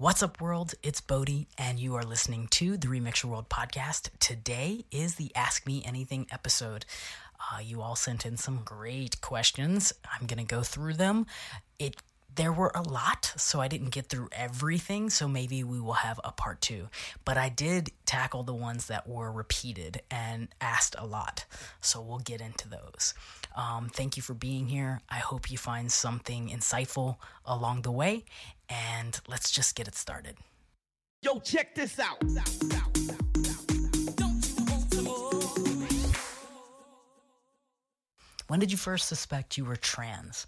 What's up, world? It's Bodhi, and you are listening to the Remix Your World podcast. Today is the Ask Me Anything episode. Uh, you all sent in some great questions. I'm going to go through them. It there were a lot, so I didn't get through everything. So maybe we will have a part two. But I did tackle the ones that were repeated and asked a lot. So we'll get into those. Um, thank you for being here. I hope you find something insightful along the way. And let's just get it started. Yo, check this out. When did you first suspect you were trans?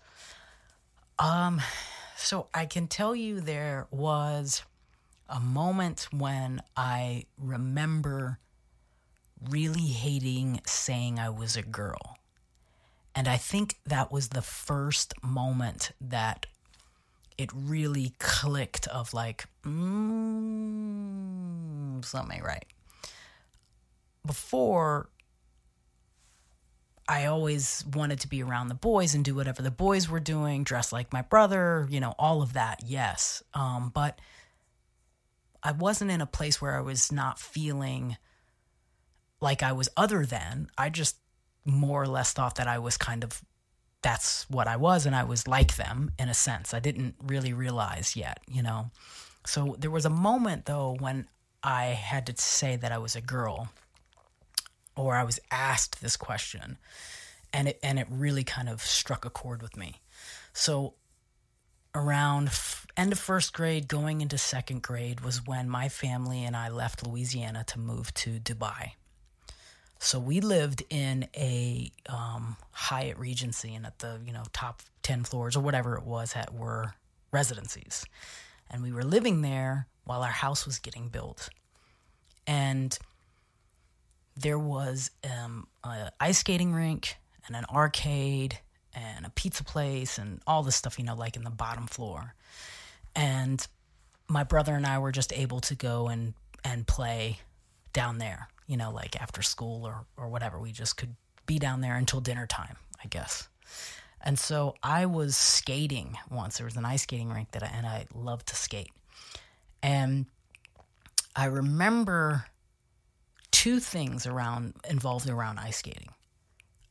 Um, so I can tell you there was a moment when I remember really hating saying I was a girl. And I think that was the first moment that it really clicked of like, mm, something right. Before, I always wanted to be around the boys and do whatever the boys were doing, dress like my brother, you know, all of that, yes. Um, but I wasn't in a place where I was not feeling like I was other than. I just more or less thought that I was kind of that's what I was and I was like them in a sense. I didn't really realize yet, you know. So there was a moment though when I had to say that I was a girl or I was asked this question and it and it really kind of struck a chord with me. So around f- end of first grade going into second grade was when my family and I left Louisiana to move to Dubai. So we lived in a um, Hyatt Regency, and at the you know top ten floors or whatever it was at were residencies, and we were living there while our house was getting built, and there was um, an ice skating rink and an arcade and a pizza place and all this stuff you know like in the bottom floor, and my brother and I were just able to go and and play down there you know, like after school or, or whatever. We just could be down there until dinner time, I guess. And so I was skating once. There was an ice skating rink that I, and I loved to skate. And I remember two things around involved around ice skating.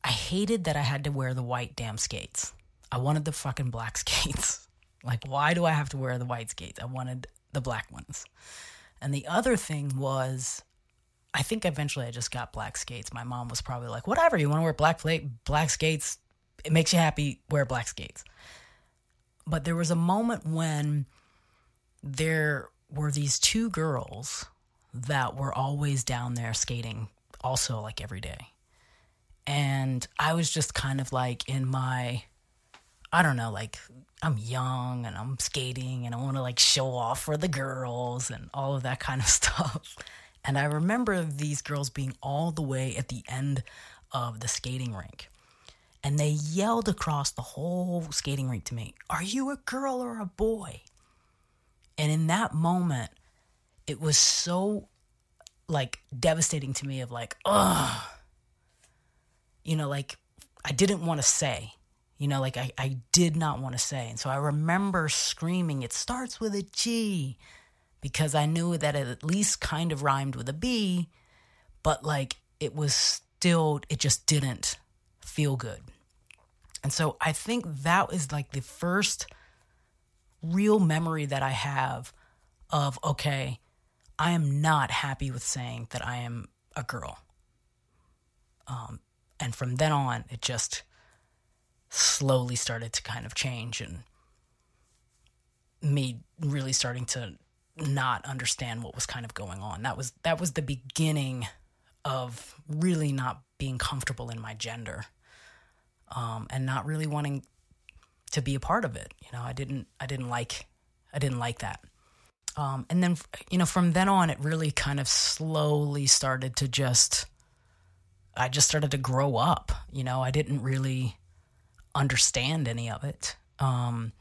I hated that I had to wear the white damn skates. I wanted the fucking black skates. like, why do I have to wear the white skates? I wanted the black ones. And the other thing was I think eventually I just got black skates. My mom was probably like, whatever, you want to wear black plate, black skates, it makes you happy, wear black skates. But there was a moment when there were these two girls that were always down there skating, also like every day. And I was just kind of like in my, I don't know, like I'm young and I'm skating and I want to like show off for the girls and all of that kind of stuff. And I remember these girls being all the way at the end of the skating rink. And they yelled across the whole skating rink to me, Are you a girl or a boy? And in that moment, it was so like devastating to me of like, ugh. You know, like I didn't want to say, you know, like I, I did not want to say. And so I remember screaming, It starts with a G because I knew that it at least kind of rhymed with a B, but like it was still, it just didn't feel good. And so I think that is like the first real memory that I have of, okay, I am not happy with saying that I am a girl. Um, and from then on, it just slowly started to kind of change and me really starting to not understand what was kind of going on. That was that was the beginning of really not being comfortable in my gender, um, and not really wanting to be a part of it. You know, I didn't I didn't like I didn't like that. Um, and then you know from then on, it really kind of slowly started to just. I just started to grow up. You know, I didn't really understand any of it. Um,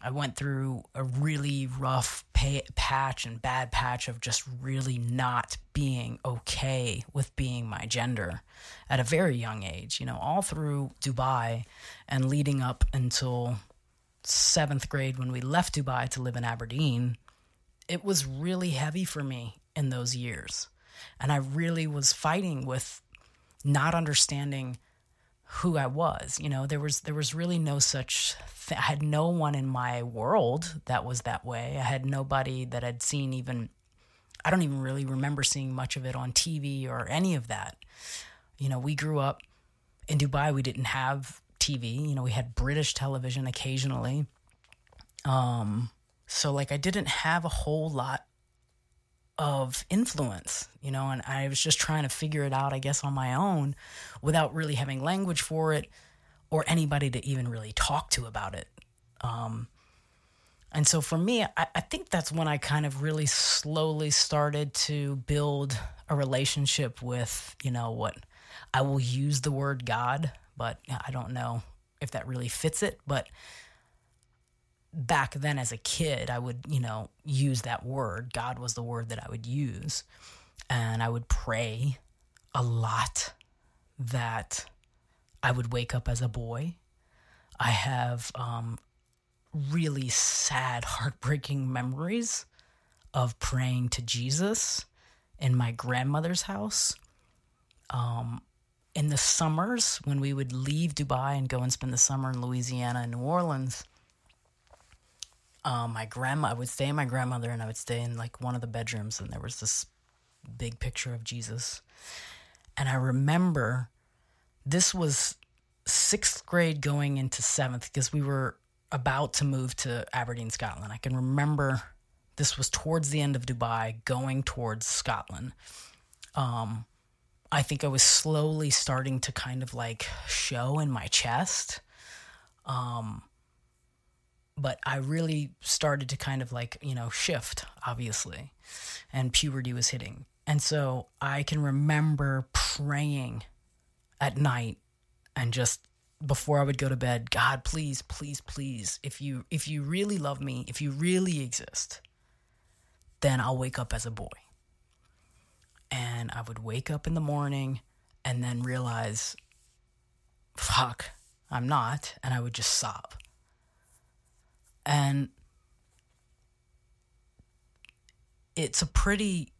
I went through a really rough pay, patch and bad patch of just really not being okay with being my gender at a very young age, you know, all through Dubai and leading up until seventh grade when we left Dubai to live in Aberdeen. it was really heavy for me in those years. And I really was fighting with not understanding who I was. You know, there was there was really no such th- I had no one in my world that was that way. I had nobody that had seen even I don't even really remember seeing much of it on TV or any of that. You know, we grew up in Dubai, we didn't have TV. You know, we had British television occasionally. Um so like I didn't have a whole lot of influence, you know, and I was just trying to figure it out, I guess, on my own without really having language for it or anybody to even really talk to about it. Um, and so for me, I, I think that's when I kind of really slowly started to build a relationship with, you know, what I will use the word God, but I don't know if that really fits it. But back then as a kid, I would, you know, use that word. God was the word that I would use. And I would pray a lot that I would wake up as a boy. I have um, really sad, heartbreaking memories of praying to Jesus in my grandmother's house. Um, in the summers, when we would leave Dubai and go and spend the summer in Louisiana and New Orleans, um, my grandma, I would stay in my grandmother and I would stay in like one of the bedrooms, and there was this big picture of Jesus. And I remember this was sixth grade going into seventh because we were about to move to Aberdeen, Scotland. I can remember this was towards the end of Dubai, going towards Scotland. Um, I think I was slowly starting to kind of like show in my chest. Um, but I really started to kind of like, you know, shift, obviously, and puberty was hitting. And so I can remember praying at night and just before I would go to bed, God, please, please, please, if you if you really love me, if you really exist, then I'll wake up as a boy. And I would wake up in the morning and then realize, fuck, I'm not, and I would just sob. And it's a pretty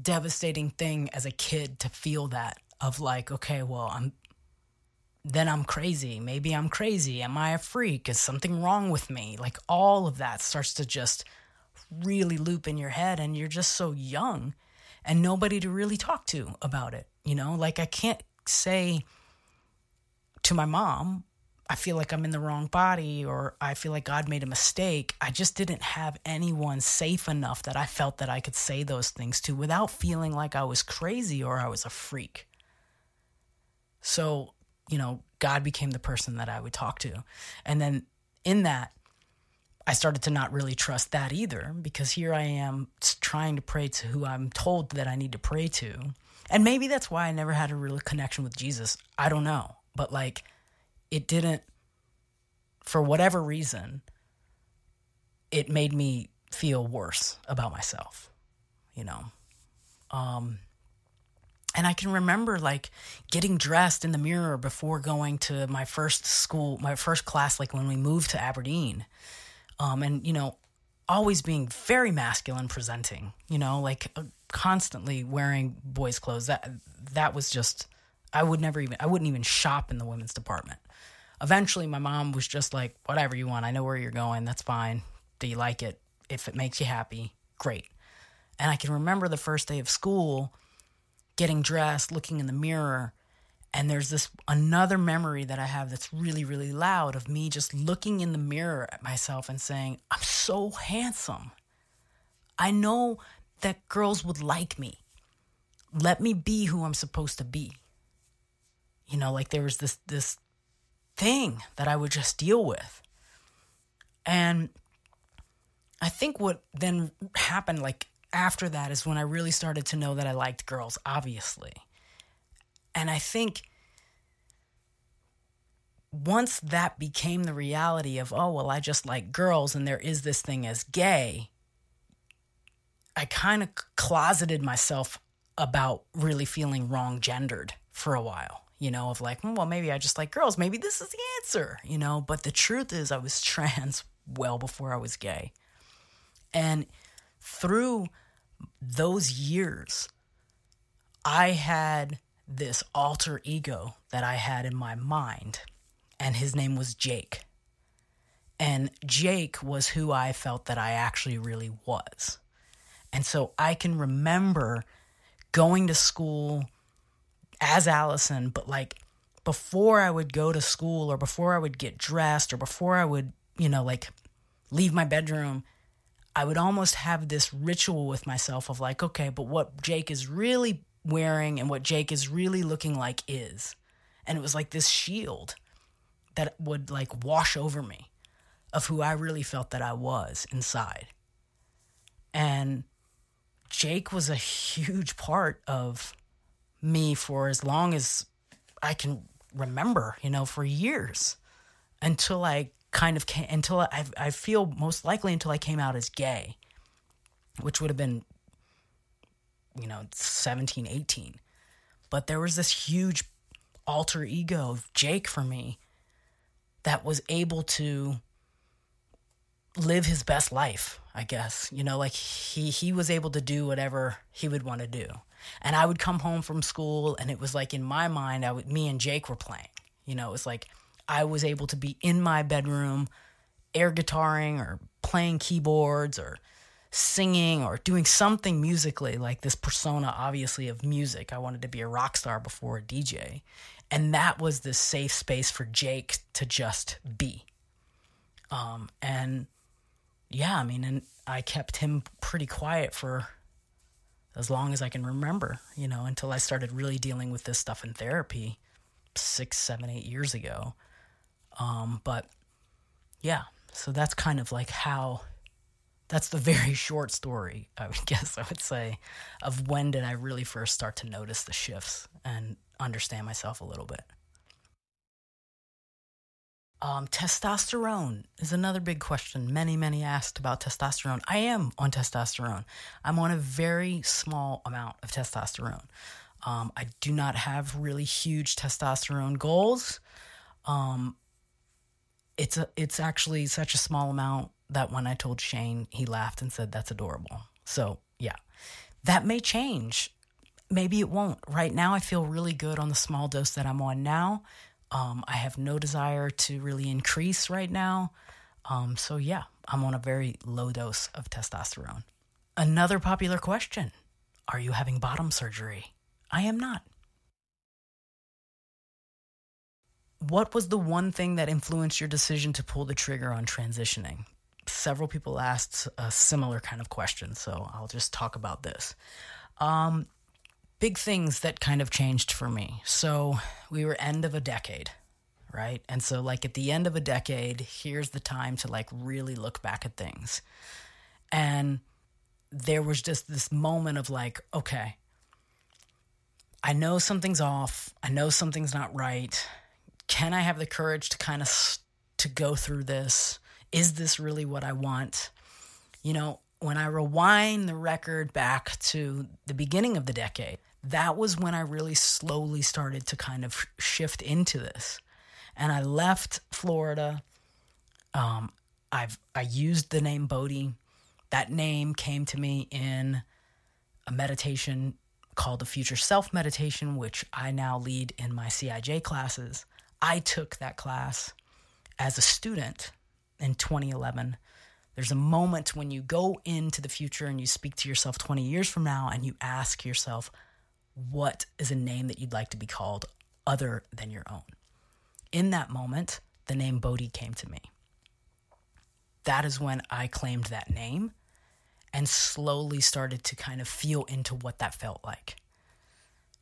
devastating thing as a kid to feel that of like, okay, well, I'm then I'm crazy. Maybe I'm crazy. Am I a freak? Is something wrong with me? Like all of that starts to just really loop in your head and you're just so young and nobody to really talk to about it, you know? Like I can't say to my mom I feel like I'm in the wrong body or I feel like God made a mistake. I just didn't have anyone safe enough that I felt that I could say those things to without feeling like I was crazy or I was a freak. So, you know, God became the person that I would talk to. And then in that, I started to not really trust that either because here I am trying to pray to who I'm told that I need to pray to. And maybe that's why I never had a real connection with Jesus. I don't know. But like, it didn't, for whatever reason, it made me feel worse about myself, you know. Um, and I can remember like getting dressed in the mirror before going to my first school, my first class, like when we moved to Aberdeen. Um, and, you know, always being very masculine presenting, you know, like uh, constantly wearing boys' clothes. That, that was just, I would never even, I wouldn't even shop in the women's department eventually my mom was just like, whatever you want. I know where you're going. That's fine. Do you like it? If it makes you happy, great. And I can remember the first day of school getting dressed, looking in the mirror. And there's this another memory that I have that's really, really loud of me just looking in the mirror at myself and saying, I'm so handsome. I know that girls would like me. Let me be who I'm supposed to be. You know, like there was this this thing that I would just deal with. And I think what then happened, like after that, is when I really started to know that I liked girls, obviously. And I think once that became the reality of, oh, well, I just like girls and there is this thing as gay, I kind of closeted myself about really feeling wrong gendered for a while you know, of like, hmm, well, maybe I just like girls. Maybe this is the answer, you know. But the truth is, I was trans well before I was gay. And through those years, I had this alter ego that I had in my mind, and his name was Jake. And Jake was who I felt that I actually really was. And so I can remember going to school as Allison, but like before I would go to school or before I would get dressed or before I would, you know, like leave my bedroom, I would almost have this ritual with myself of like, okay, but what Jake is really wearing and what Jake is really looking like is. And it was like this shield that would like wash over me of who I really felt that I was inside. And Jake was a huge part of me for as long as I can remember, you know, for years until I kind of came, until I, I feel most likely until I came out as gay, which would have been, you know, 17, 18. But there was this huge alter ego of Jake for me that was able to live his best life, I guess. You know, like he he was able to do whatever he would want to do. And I would come home from school and it was like in my mind I would me and Jake were playing. You know, it was like I was able to be in my bedroom air guitaring or playing keyboards or singing or doing something musically like this persona obviously of music. I wanted to be a rock star before a DJ. And that was the safe space for Jake to just be. Um, and yeah, I mean, and I kept him pretty quiet for as long as I can remember, you know, until I started really dealing with this stuff in therapy six, seven, eight years ago. Um, but yeah, so that's kind of like how that's the very short story, I would guess I would say, of when did I really first start to notice the shifts and understand myself a little bit. Um, testosterone is another big question. Many, many asked about testosterone. I am on testosterone. I'm on a very small amount of testosterone. Um, I do not have really huge testosterone goals. Um, it's a, it's actually such a small amount that when I told Shane, he laughed and said, "That's adorable." So yeah, that may change. Maybe it won't. Right now, I feel really good on the small dose that I'm on now. Um, I have no desire to really increase right now. Um, so, yeah, I'm on a very low dose of testosterone. Another popular question Are you having bottom surgery? I am not. What was the one thing that influenced your decision to pull the trigger on transitioning? Several people asked a similar kind of question, so I'll just talk about this. Um, big things that kind of changed for me. So we were end of a decade, right? And so like at the end of a decade, here's the time to like really look back at things. And there was just this moment of like, okay, I know something's off. I know something's not right. Can I have the courage to kind of to go through this? Is this really what I want? You know, when I rewind the record back to the beginning of the decade, that was when I really slowly started to kind of shift into this. And I left Florida. Um, I've I used the name Bodhi. That name came to me in a meditation called the Future Self Meditation, which I now lead in my CIJ classes. I took that class as a student in 2011 there's a moment when you go into the future and you speak to yourself 20 years from now and you ask yourself, what is a name that you'd like to be called other than your own? In that moment, the name Bodhi came to me. That is when I claimed that name and slowly started to kind of feel into what that felt like.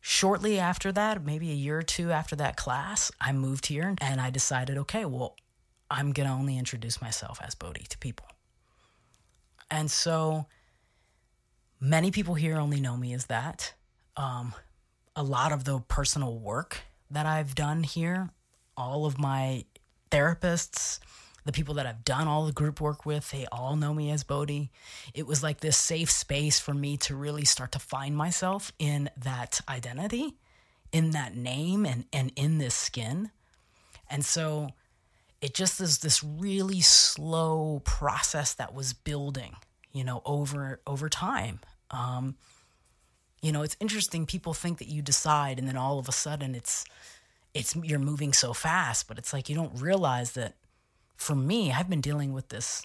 Shortly after that, maybe a year or two after that class, I moved here and I decided, okay, well, I'm going to only introduce myself as Bodhi to people. And so many people here only know me as that. Um, a lot of the personal work that I've done here, all of my therapists, the people that I've done all the group work with, they all know me as Bodhi. It was like this safe space for me to really start to find myself in that identity, in that name, and, and in this skin. And so it just is this really slow process that was building, you know, over over time. Um, you know, it's interesting. People think that you decide, and then all of a sudden, it's it's you're moving so fast, but it's like you don't realize that. For me, I've been dealing with this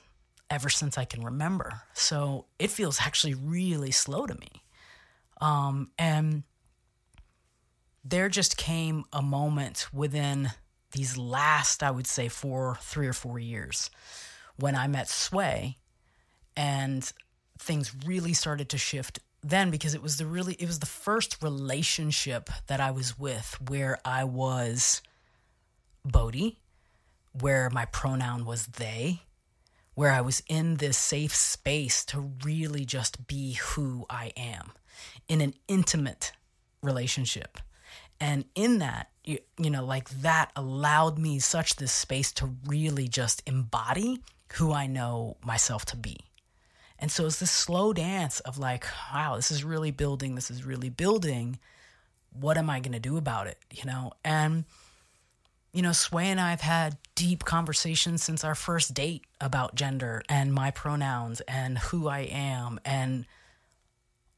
ever since I can remember, so it feels actually really slow to me. Um, and there just came a moment within these last, I would say, four, three or four years when I met Sway and things really started to shift then because it was the really it was the first relationship that I was with where I was Bodhi, where my pronoun was they, where I was in this safe space to really just be who I am in an intimate relationship. And in that, you, you know, like that allowed me such this space to really just embody who I know myself to be. And so it's this slow dance of like, wow, this is really building, this is really building. What am I going to do about it? You know, and, you know, Sway and I have had deep conversations since our first date about gender and my pronouns and who I am and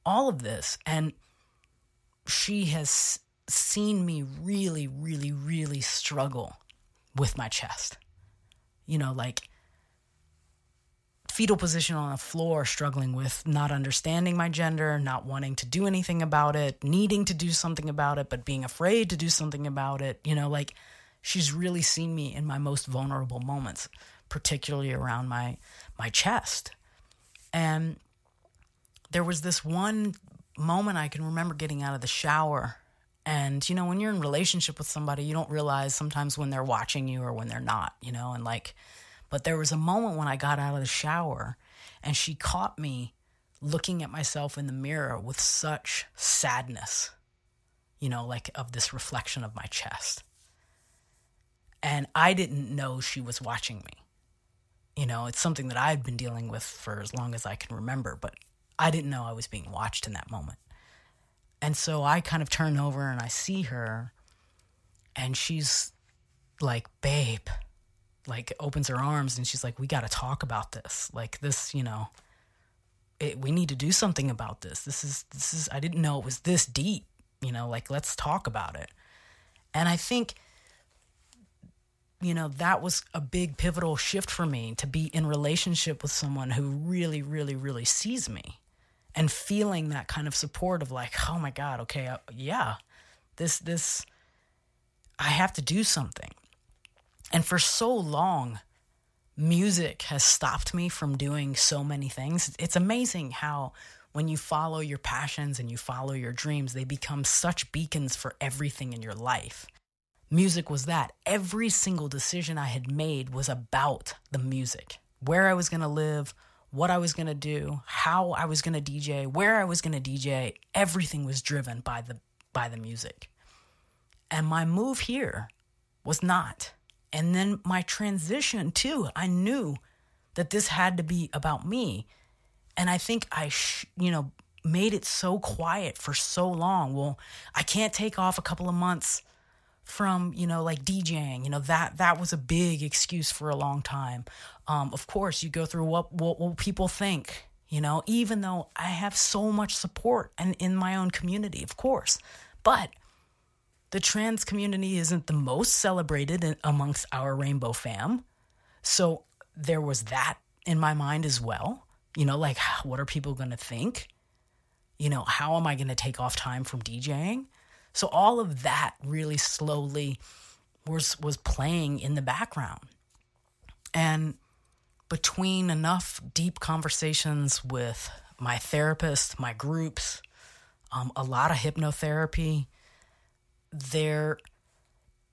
all of this. And she has seen me really, really, really struggle with my chest. You know, like fetal position on the floor, struggling with not understanding my gender, not wanting to do anything about it, needing to do something about it, but being afraid to do something about it. You know, like she's really seen me in my most vulnerable moments, particularly around my my chest. And there was this one moment I can remember getting out of the shower and you know when you're in relationship with somebody you don't realize sometimes when they're watching you or when they're not you know and like but there was a moment when I got out of the shower and she caught me looking at myself in the mirror with such sadness, you know, like of this reflection of my chest. And I didn't know she was watching me. You know, it's something that I've been dealing with for as long as I can remember, but I didn't know I was being watched in that moment. And so I kind of turn over and I see her, and she's like, Babe, like opens her arms and she's like, "We got to talk about this. Like this, you know, it, we need to do something about this. This is this is I didn't know it was this deep. You know, like let's talk about it." And I think you know, that was a big pivotal shift for me to be in relationship with someone who really really really sees me and feeling that kind of support of like, "Oh my god, okay, uh, yeah. This this I have to do something." And for so long, music has stopped me from doing so many things. It's amazing how when you follow your passions and you follow your dreams, they become such beacons for everything in your life. Music was that. Every single decision I had made was about the music where I was going to live, what I was going to do, how I was going to DJ, where I was going to DJ. Everything was driven by the, by the music. And my move here was not. And then my transition too, I knew that this had to be about me. And I think I, sh- you know, made it so quiet for so long. Well, I can't take off a couple of months from you know like DJing. You know that that was a big excuse for a long time. Um, of course, you go through what what will people think. You know, even though I have so much support and in my own community, of course, but the trans community isn't the most celebrated amongst our rainbow fam. So there was that in my mind as well. You know, like, what are people going to think? You know, how am I going to take off time from DJing? So all of that really slowly was was playing in the background. And between enough deep conversations with my therapist, my groups, um, a lot of hypnotherapy, there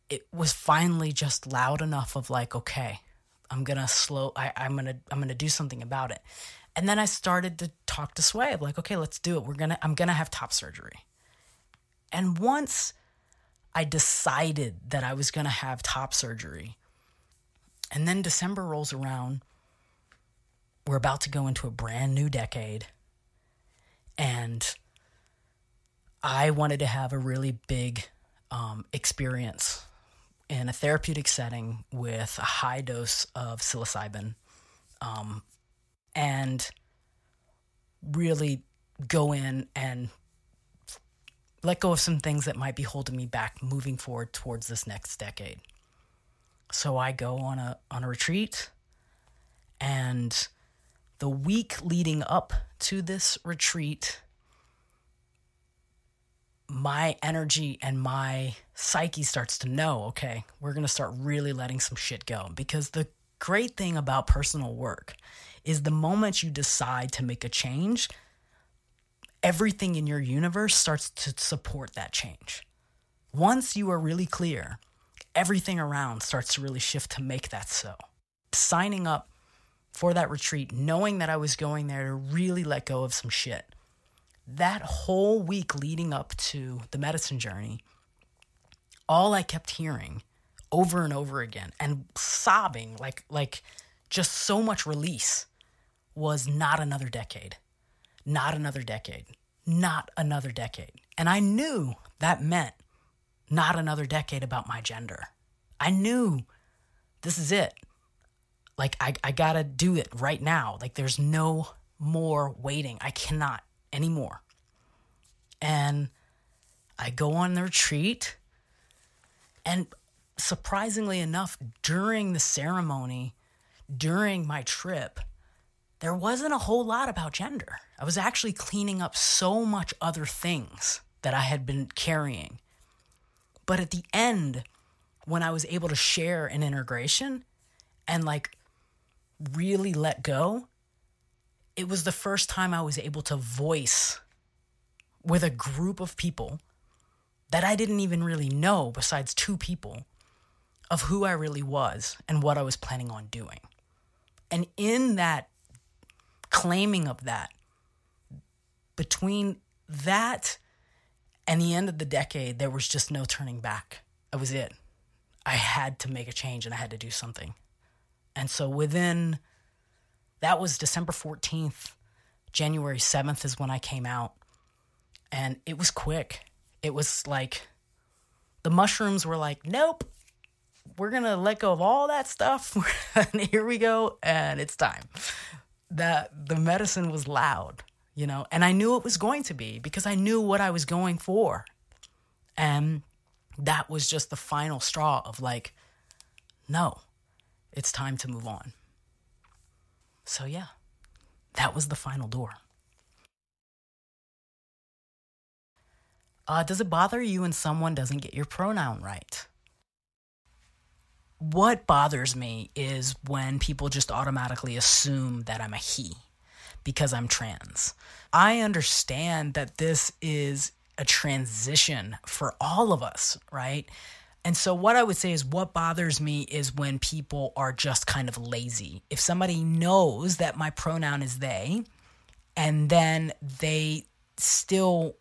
it was finally just loud enough of like okay i'm gonna slow I, i'm gonna i'm gonna do something about it. And then i started to talk to sway of like okay let's do it. We're gonna i'm gonna have top surgery. And once i decided that i was gonna have top surgery and then december rolls around we're about to go into a brand new decade and i wanted to have a really big um, experience in a therapeutic setting with a high dose of psilocybin. Um, and really go in and let go of some things that might be holding me back moving forward towards this next decade. So I go on a on a retreat and the week leading up to this retreat my energy and my psyche starts to know, okay, we're going to start really letting some shit go because the great thing about personal work is the moment you decide to make a change, everything in your universe starts to support that change. Once you are really clear, everything around starts to really shift to make that so. Signing up for that retreat, knowing that I was going there to really let go of some shit. That whole week leading up to the medicine journey, all I kept hearing over and over again and sobbing like like just so much release was not another decade. Not another decade. Not another decade. And I knew that meant not another decade about my gender. I knew this is it. Like, I, I gotta do it right now. Like, there's no more waiting. I cannot anymore. And I go on the retreat. And surprisingly enough, during the ceremony, during my trip, there wasn't a whole lot about gender. I was actually cleaning up so much other things that I had been carrying. But at the end, when I was able to share an integration and like really let go, it was the first time I was able to voice with a group of people that I didn't even really know, besides two people, of who I really was and what I was planning on doing. And in that claiming of that, between that and the end of the decade, there was just no turning back. That was it. I had to make a change and I had to do something. And so within, that was December 14th. January 7th is when I came out. And it was quick. It was like, the mushrooms were like, nope, we're going to let go of all that stuff. and here we go. And it's time. That the medicine was loud, you know, and I knew it was going to be because I knew what I was going for. And that was just the final straw of like, no, it's time to move on. So, yeah, that was the final door. Uh, does it bother you when someone doesn't get your pronoun right? What bothers me is when people just automatically assume that I'm a he because I'm trans. I understand that this is a transition for all of us, right? And so, what I would say is what bothers me is when people are just kind of lazy. If somebody knows that my pronoun is they, and then they still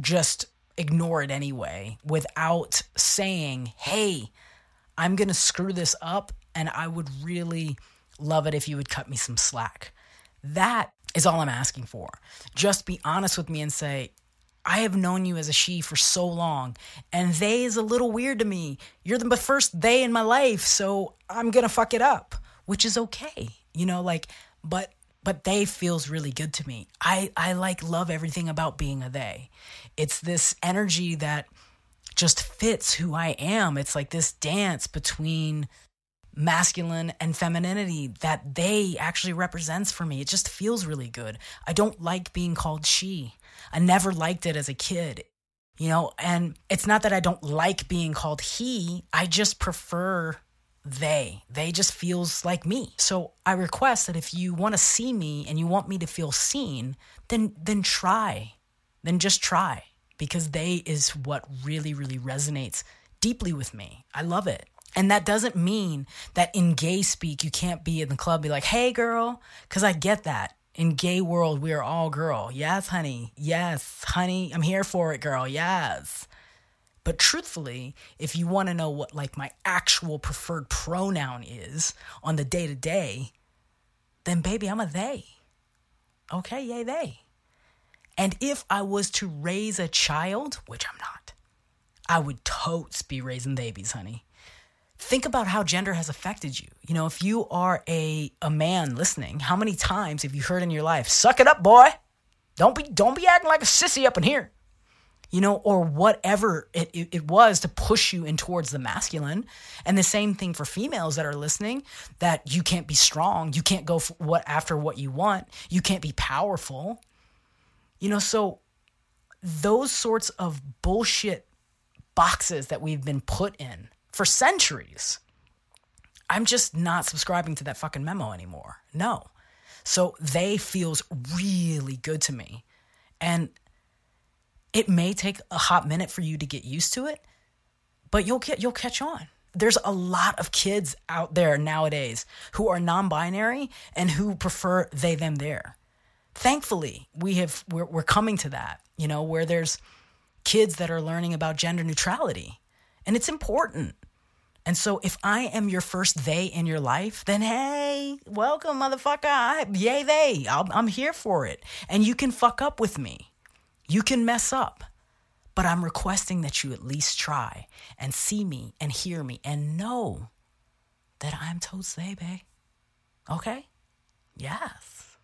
just ignore it anyway without saying, hey, I'm going to screw this up, and I would really love it if you would cut me some slack. That is all I'm asking for. Just be honest with me and say, I have known you as a she for so long, and they is a little weird to me. You're the first they in my life, so I'm gonna fuck it up, which is okay, you know. Like, but but they feels really good to me. I I like love everything about being a they. It's this energy that just fits who I am. It's like this dance between masculine and femininity that they actually represents for me. It just feels really good. I don't like being called she. I never liked it as a kid. You know, and it's not that I don't like being called he, I just prefer they. They just feels like me. So I request that if you want to see me and you want me to feel seen, then then try. Then just try because they is what really really resonates deeply with me. I love it. And that doesn't mean that in gay speak you can't be in the club be like, "Hey girl," cuz I get that in gay world we are all girl. Yes honey. Yes honey. I'm here for it girl. Yes. But truthfully if you want to know what like my actual preferred pronoun is on the day to day then baby i'm a they. Okay yay they. And if i was to raise a child which i'm not i would totes be raising babies honey think about how gender has affected you. You know, if you are a, a man listening, how many times have you heard in your life, suck it up, boy? Don't be don't be acting like a sissy up in here. You know, or whatever it, it, it was to push you in towards the masculine. And the same thing for females that are listening that you can't be strong. You can't go what after what you want. You can't be powerful. You know, so those sorts of bullshit boxes that we've been put in for centuries. I'm just not subscribing to that fucking memo anymore. No. So they feels really good to me. And it may take a hot minute for you to get used to it, but you'll get you'll catch on. There's a lot of kids out there nowadays who are non-binary and who prefer they them there. Thankfully, we have we're, we're coming to that, you know, where there's kids that are learning about gender neutrality. And it's important. And so if I am your first they in your life, then hey, welcome, motherfucker. I, yay, they. i I'm here for it. And you can fuck up with me. You can mess up. But I'm requesting that you at least try and see me and hear me and know that I'm totes they, babe. Okay? Yes.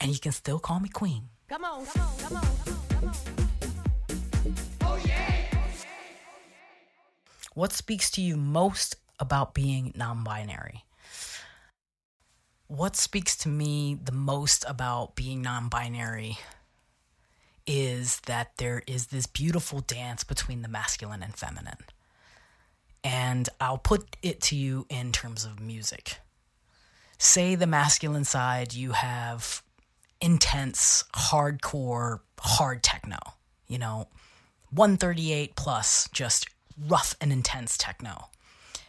And you can still call me queen. Come on, come on, come on, come on, come on. What speaks to you most about being non binary? What speaks to me the most about being non binary is that there is this beautiful dance between the masculine and feminine. And I'll put it to you in terms of music. Say the masculine side, you have intense, hardcore, hard techno, you know, 138 plus, just rough and intense techno.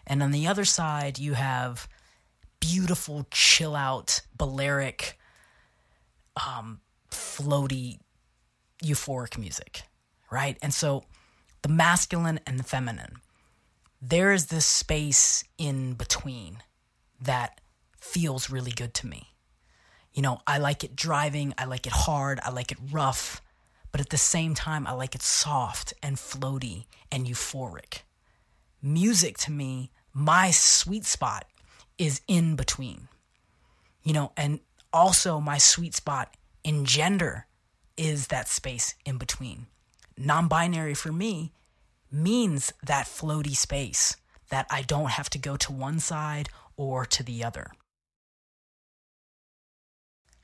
And on the other side, you have beautiful, chill out, Balearic, um, floaty, euphoric music, right? And so the masculine and the feminine, there is this space in between that feels really good to me. You know, I like it driving, I like it hard, I like it rough, but at the same time, I like it soft and floaty and euphoric. Music to me, my sweet spot is in between. You know, and also my sweet spot in gender is that space in between. Non binary for me means that floaty space that I don't have to go to one side or to the other.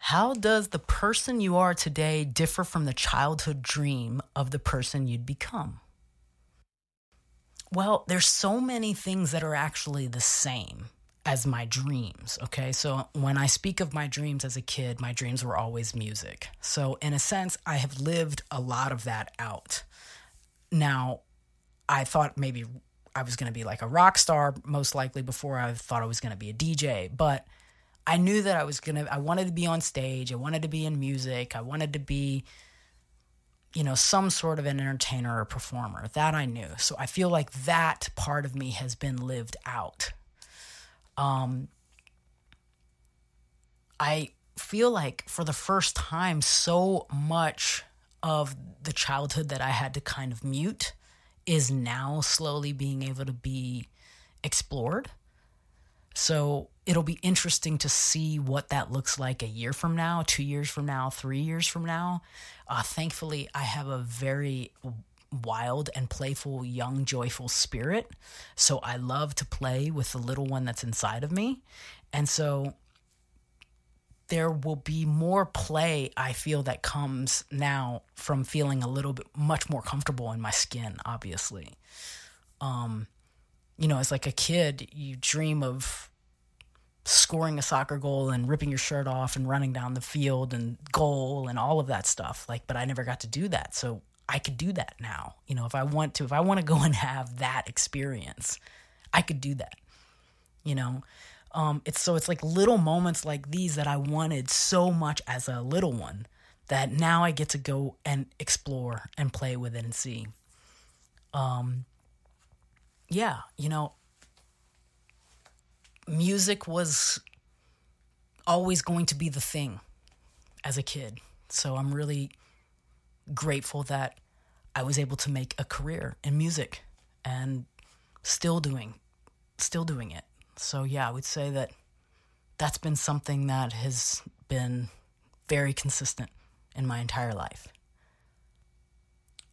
How does the person you are today differ from the childhood dream of the person you'd become? Well, there's so many things that are actually the same as my dreams. Okay. So when I speak of my dreams as a kid, my dreams were always music. So, in a sense, I have lived a lot of that out. Now, I thought maybe I was going to be like a rock star, most likely, before I thought I was going to be a DJ. But I knew that I was going to, I wanted to be on stage. I wanted to be in music. I wanted to be, you know, some sort of an entertainer or performer. That I knew. So I feel like that part of me has been lived out. Um, I feel like for the first time, so much of the childhood that I had to kind of mute is now slowly being able to be explored. So it'll be interesting to see what that looks like a year from now, two years from now, three years from now. Uh, thankfully, I have a very wild and playful, young, joyful spirit. So I love to play with the little one that's inside of me. And so there will be more play I feel that comes now from feeling a little bit much more comfortable in my skin, obviously. Um, you know, as like a kid, you dream of scoring a soccer goal and ripping your shirt off and running down the field and goal and all of that stuff. Like, but I never got to do that. So I could do that now. You know, if I want to, if I want to go and have that experience, I could do that. You know, um, it's so it's like little moments like these that I wanted so much as a little one that now I get to go and explore and play with it and see. Um, yeah, you know, music was always going to be the thing as a kid. So I'm really grateful that I was able to make a career in music and still doing still doing it. So yeah, I would say that that's been something that has been very consistent in my entire life.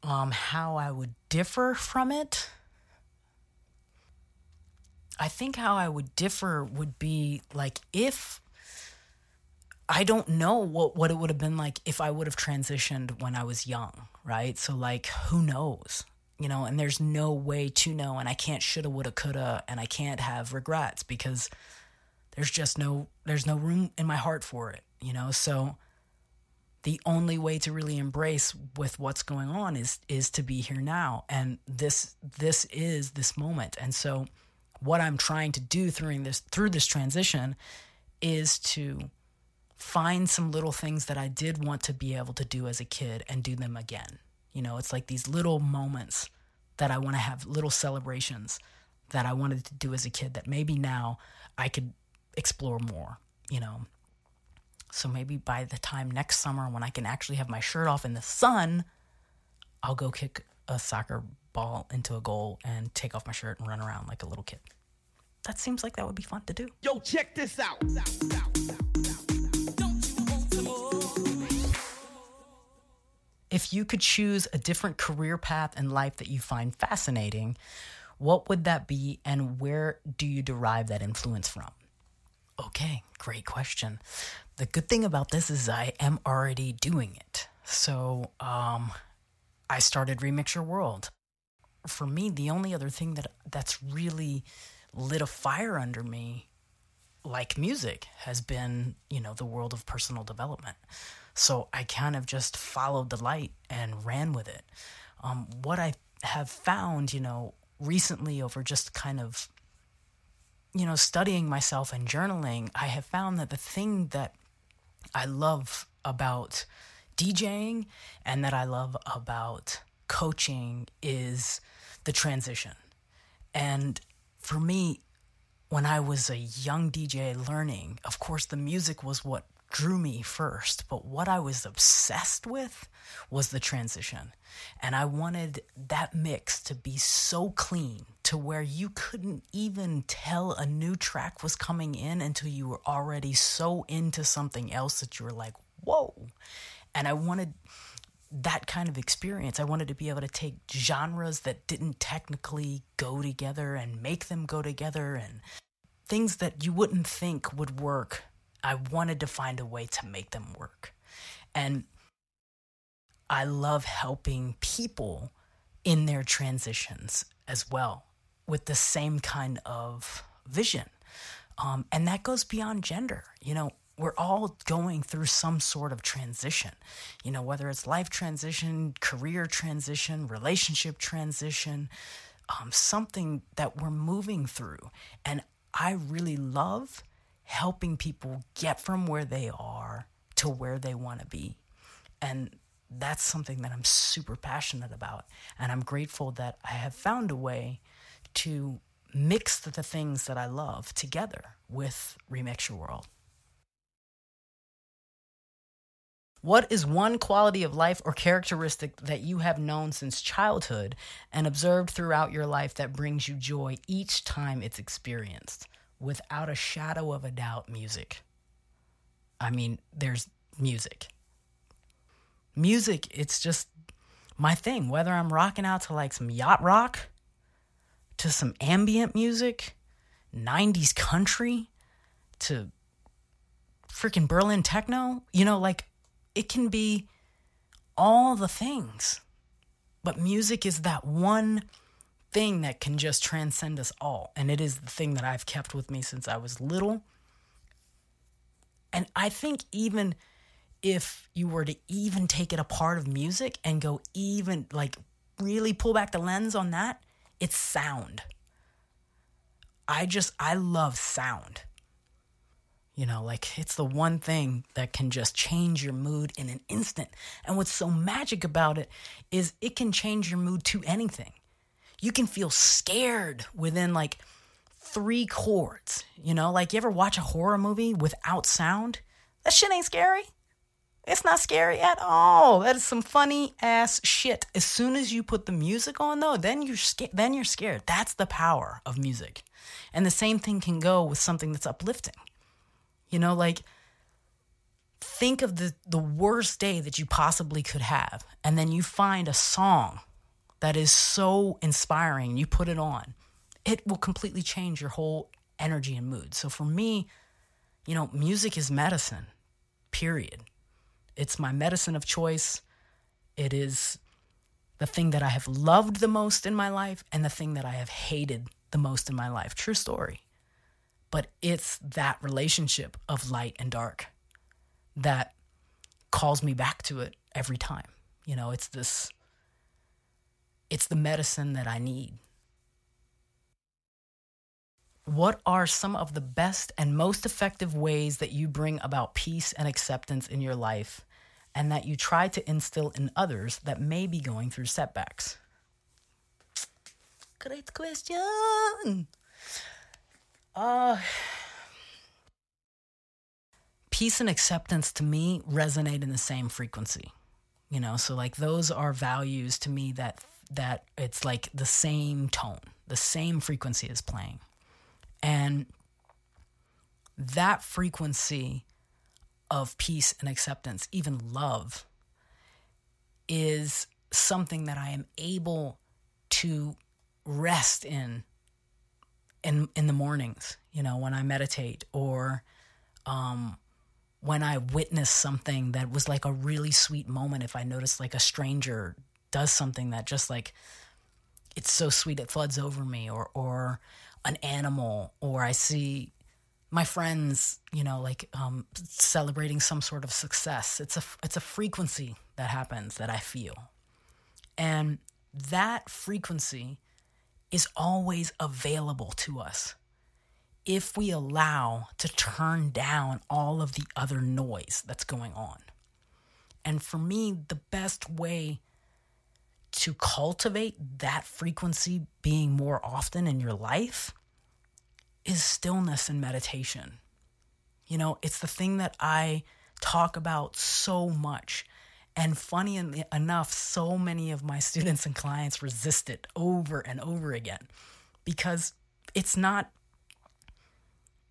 Um, how I would differ from it. I think how I would differ would be like if I don't know what, what it would have been like if I would have transitioned when I was young, right? So, like, who knows? You know, and there's no way to know, and I can't shoulda, woulda, coulda, and I can't have regrets because there's just no there's no room in my heart for it, you know? So the only way to really embrace with what's going on is is to be here now. And this this is this moment. And so what I'm trying to do through this through this transition is to find some little things that I did want to be able to do as a kid and do them again. You know, it's like these little moments that I want to have, little celebrations that I wanted to do as a kid that maybe now I could explore more, you know. So maybe by the time next summer when I can actually have my shirt off in the sun, I'll go kick a soccer ball into a goal and take off my shirt and run around like a little kid. That seems like that would be fun to do. Yo, check this out. If you could choose a different career path in life that you find fascinating, what would that be and where do you derive that influence from? Okay, great question. The good thing about this is I am already doing it. So, um, I started Remix Your World. For me, the only other thing that that's really lit a fire under me like music has been, you know, the world of personal development. So I kind of just followed the light and ran with it. Um, what I have found, you know, recently over just kind of, you know, studying myself and journaling, I have found that the thing that I love about DJing and that I love about coaching is the transition. And for me, when I was a young DJ learning, of course, the music was what drew me first, but what I was obsessed with was the transition. And I wanted that mix to be so clean to where you couldn't even tell a new track was coming in until you were already so into something else that you were like, whoa. And I wanted that kind of experience. I wanted to be able to take genres that didn't technically go together and make them go together and things that you wouldn't think would work. I wanted to find a way to make them work. And I love helping people in their transitions as well with the same kind of vision. Um, and that goes beyond gender. You know, we're all going through some sort of transition, you know, whether it's life transition, career transition, relationship transition, um, something that we're moving through. And I really love helping people get from where they are to where they want to be. And that's something that I'm super passionate about. And I'm grateful that I have found a way to mix the things that I love together with Remix Your World. What is one quality of life or characteristic that you have known since childhood and observed throughout your life that brings you joy each time it's experienced? Without a shadow of a doubt, music. I mean, there's music. Music, it's just my thing. Whether I'm rocking out to like some yacht rock, to some ambient music, 90s country, to freaking Berlin techno, you know, like it can be all the things. But music is that one thing that can just transcend us all. And it is the thing that I've kept with me since I was little. And I think even if you were to even take it apart of music and go even like really pull back the lens on that, it's sound. I just, I love sound. You know, like it's the one thing that can just change your mood in an instant. And what's so magic about it is it can change your mood to anything. You can feel scared within like three chords. You know, like you ever watch a horror movie without sound? That shit ain't scary. It's not scary at all. That is some funny ass shit. As soon as you put the music on though, then you're scared then you're scared. That's the power of music. And the same thing can go with something that's uplifting. You know, like think of the the worst day that you possibly could have and then you find a song that is so inspiring you put it on it will completely change your whole energy and mood. So for me you know music is medicine period. It's my medicine of choice. It is the thing that i have loved the most in my life and the thing that i have hated the most in my life. True story but it's that relationship of light and dark that calls me back to it every time. You know, it's this, it's the medicine that I need. What are some of the best and most effective ways that you bring about peace and acceptance in your life and that you try to instill in others that may be going through setbacks? Great question. Uh, peace and acceptance to me resonate in the same frequency. You know, so like those are values to me that that it's like the same tone, the same frequency is playing. And that frequency of peace and acceptance, even love, is something that I am able to rest in in in the mornings, you know, when I meditate or um, when I witness something that was like a really sweet moment. If I notice like a stranger does something that just like it's so sweet it floods over me, or or an animal, or I see my friends, you know, like um, celebrating some sort of success. It's a it's a frequency that happens that I feel, and that frequency is always available to us if we allow to turn down all of the other noise that's going on. And for me, the best way to cultivate that frequency being more often in your life is stillness and meditation. You know, it's the thing that I talk about so much. And funny enough, so many of my students and clients resist it over and over again because it's not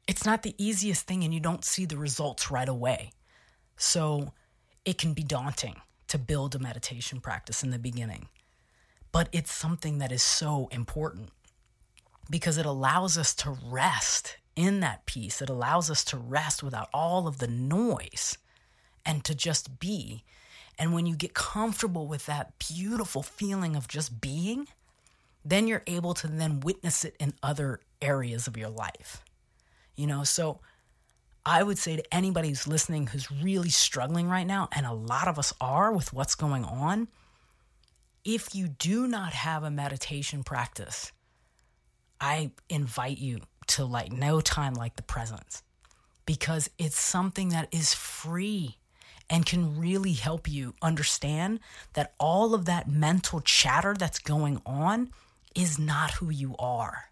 it's not the easiest thing and you don't see the results right away. So it can be daunting to build a meditation practice in the beginning. But it's something that is so important because it allows us to rest in that peace. It allows us to rest without all of the noise and to just be. And when you get comfortable with that beautiful feeling of just being, then you're able to then witness it in other areas of your life. You know, so I would say to anybody who's listening who's really struggling right now, and a lot of us are with what's going on, if you do not have a meditation practice, I invite you to like no time like the present because it's something that is free and can really help you understand that all of that mental chatter that's going on is not who you are.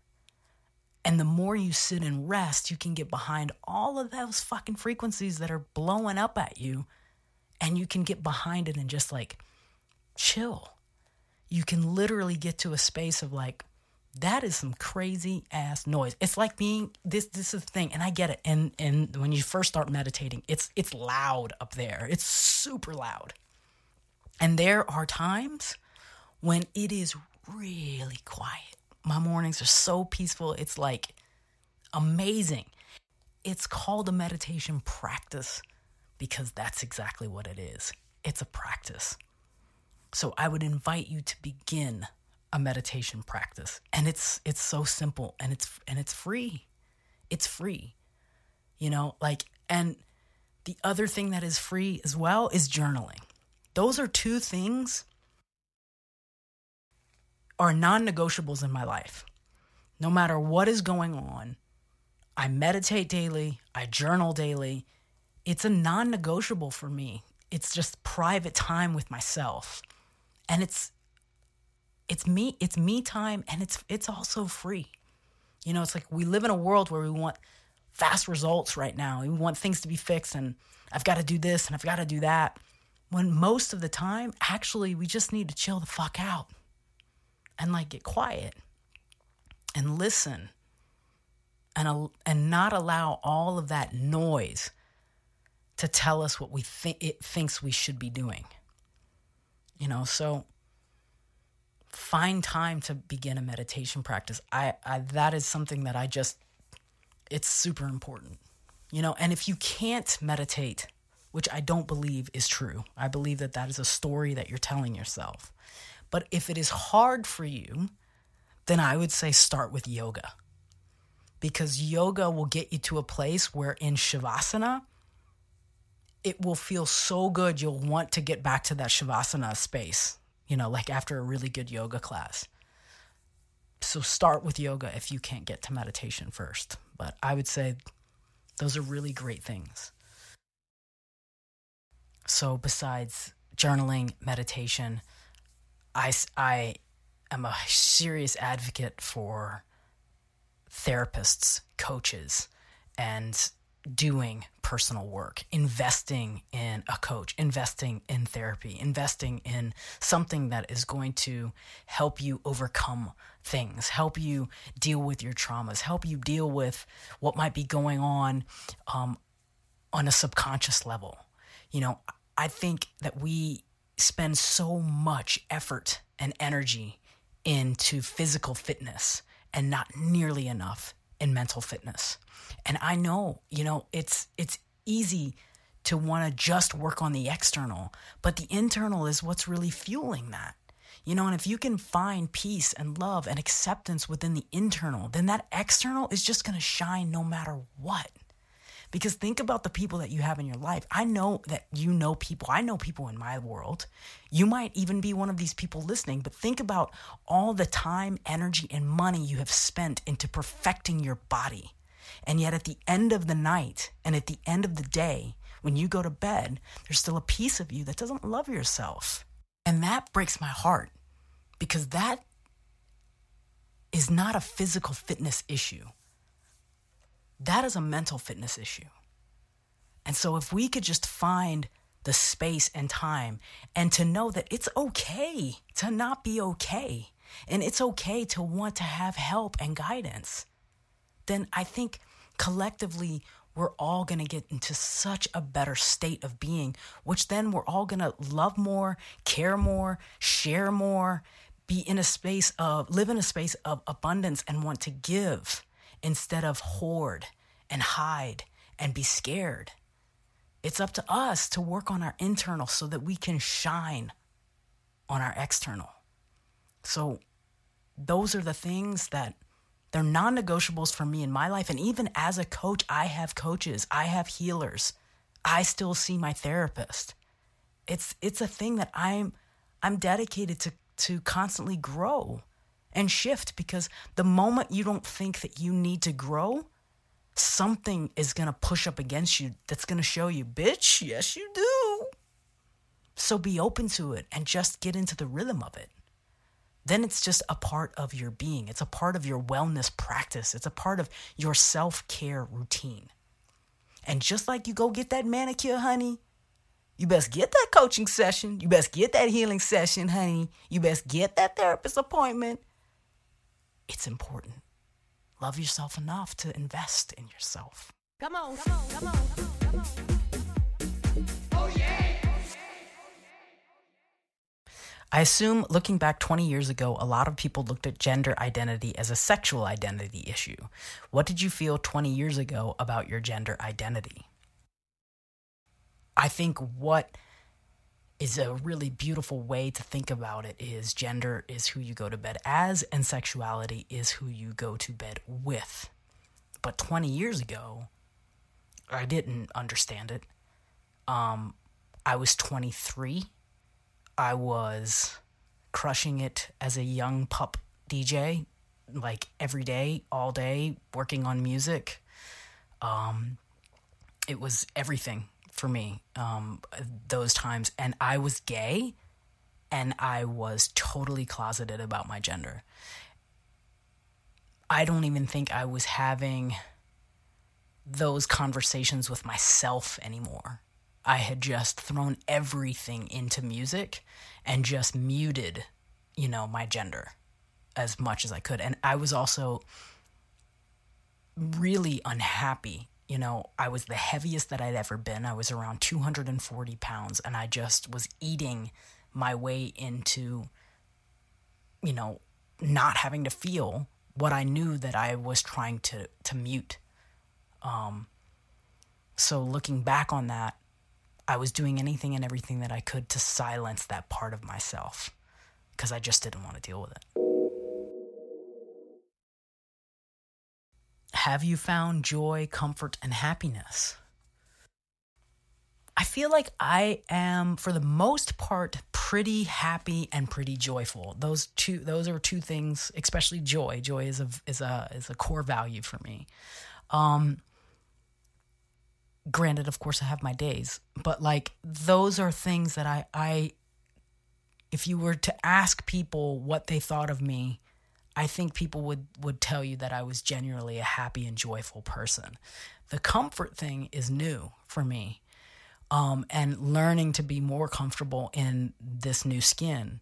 And the more you sit and rest, you can get behind all of those fucking frequencies that are blowing up at you. And you can get behind it and just like chill. You can literally get to a space of like, that is some crazy ass noise. It's like being this this is the thing, and I get it. And and when you first start meditating, it's it's loud up there. It's super loud. And there are times when it is really quiet my mornings are so peaceful. It's like amazing. It's called a meditation practice because that's exactly what it is. It's a practice. So I would invite you to begin a meditation practice. And it's it's so simple and it's and it's free. It's free. You know, like and the other thing that is free as well is journaling. Those are two things are non negotiables in my life. No matter what is going on, I meditate daily, I journal daily. It's a non negotiable for me. It's just private time with myself. And it's it's me it's me time and it's it's also free. You know, it's like we live in a world where we want fast results right now. We want things to be fixed and I've got to do this and I've got to do that. When most of the time, actually, we just need to chill the fuck out and like get quiet and listen and and not allow all of that noise to tell us what we think it thinks we should be doing. You know, so find time to begin a meditation practice. I, I that is something that I just it's super important. You know, and if you can't meditate, which I don't believe is true. I believe that that is a story that you're telling yourself. But if it is hard for you, then I would say start with yoga. Because yoga will get you to a place where in Shavasana, it will feel so good you'll want to get back to that Shavasana space, you know, like after a really good yoga class. So start with yoga if you can't get to meditation first. But I would say those are really great things. So besides journaling, meditation, I, I am a serious advocate for therapists, coaches, and doing personal work, investing in a coach, investing in therapy, investing in something that is going to help you overcome things, help you deal with your traumas, help you deal with what might be going on um, on a subconscious level. You know, I think that we spend so much effort and energy into physical fitness and not nearly enough in mental fitness. And I know, you know, it's it's easy to want to just work on the external, but the internal is what's really fueling that. You know, and if you can find peace and love and acceptance within the internal, then that external is just going to shine no matter what. Because think about the people that you have in your life. I know that you know people. I know people in my world. You might even be one of these people listening, but think about all the time, energy, and money you have spent into perfecting your body. And yet, at the end of the night and at the end of the day, when you go to bed, there's still a piece of you that doesn't love yourself. And that breaks my heart because that is not a physical fitness issue that is a mental fitness issue. And so if we could just find the space and time and to know that it's okay to not be okay and it's okay to want to have help and guidance, then I think collectively we're all going to get into such a better state of being, which then we're all going to love more, care more, share more, be in a space of, live in a space of abundance and want to give instead of hoard and hide and be scared. It's up to us to work on our internal so that we can shine on our external. So, those are the things that they're non negotiables for me in my life. And even as a coach, I have coaches, I have healers, I still see my therapist. It's, it's a thing that I'm, I'm dedicated to, to constantly grow and shift because the moment you don't think that you need to grow, something is going to push up against you that's going to show you, bitch, yes, you do. So be open to it and just get into the rhythm of it. Then it's just a part of your being. It's a part of your wellness practice. It's a part of your self care routine. And just like you go get that manicure, honey, you best get that coaching session. You best get that healing session, honey. You best get that therapist appointment it's important. Love yourself enough to invest in yourself. Come on, come on, come on, come on, come on. Oh, yeah. I assume looking back 20 years ago, a lot of people looked at gender identity as a sexual identity issue. What did you feel 20 years ago about your gender identity? I think what is a really beautiful way to think about it is gender is who you go to bed as and sexuality is who you go to bed with. But 20 years ago i didn't understand it. Um, i was 23 i was crushing it as a young pup dj like every day all day working on music. Um, it was everything for me um, those times. And I was gay and I was totally closeted about my gender. I don't even think I was having those conversations with myself anymore. I had just thrown everything into music and just muted, you know, my gender as much as I could. And I was also really unhappy You know, I was the heaviest that I'd ever been. I was around 240 pounds, and I just was eating my way into, you know, not having to feel what I knew that I was trying to to mute. Um, so looking back on that, I was doing anything and everything that I could to silence that part of myself because I just didn't want to deal with it. Have you found joy, comfort, and happiness? I feel like I am, for the most part, pretty happy and pretty joyful. Those two, those are two things, especially joy. Joy is a is a is a core value for me. Um, granted, of course, I have my days, but like those are things that I I. If you were to ask people what they thought of me, I think people would would tell you that I was genuinely a happy and joyful person. The comfort thing is new for me um, and learning to be more comfortable in this new skin.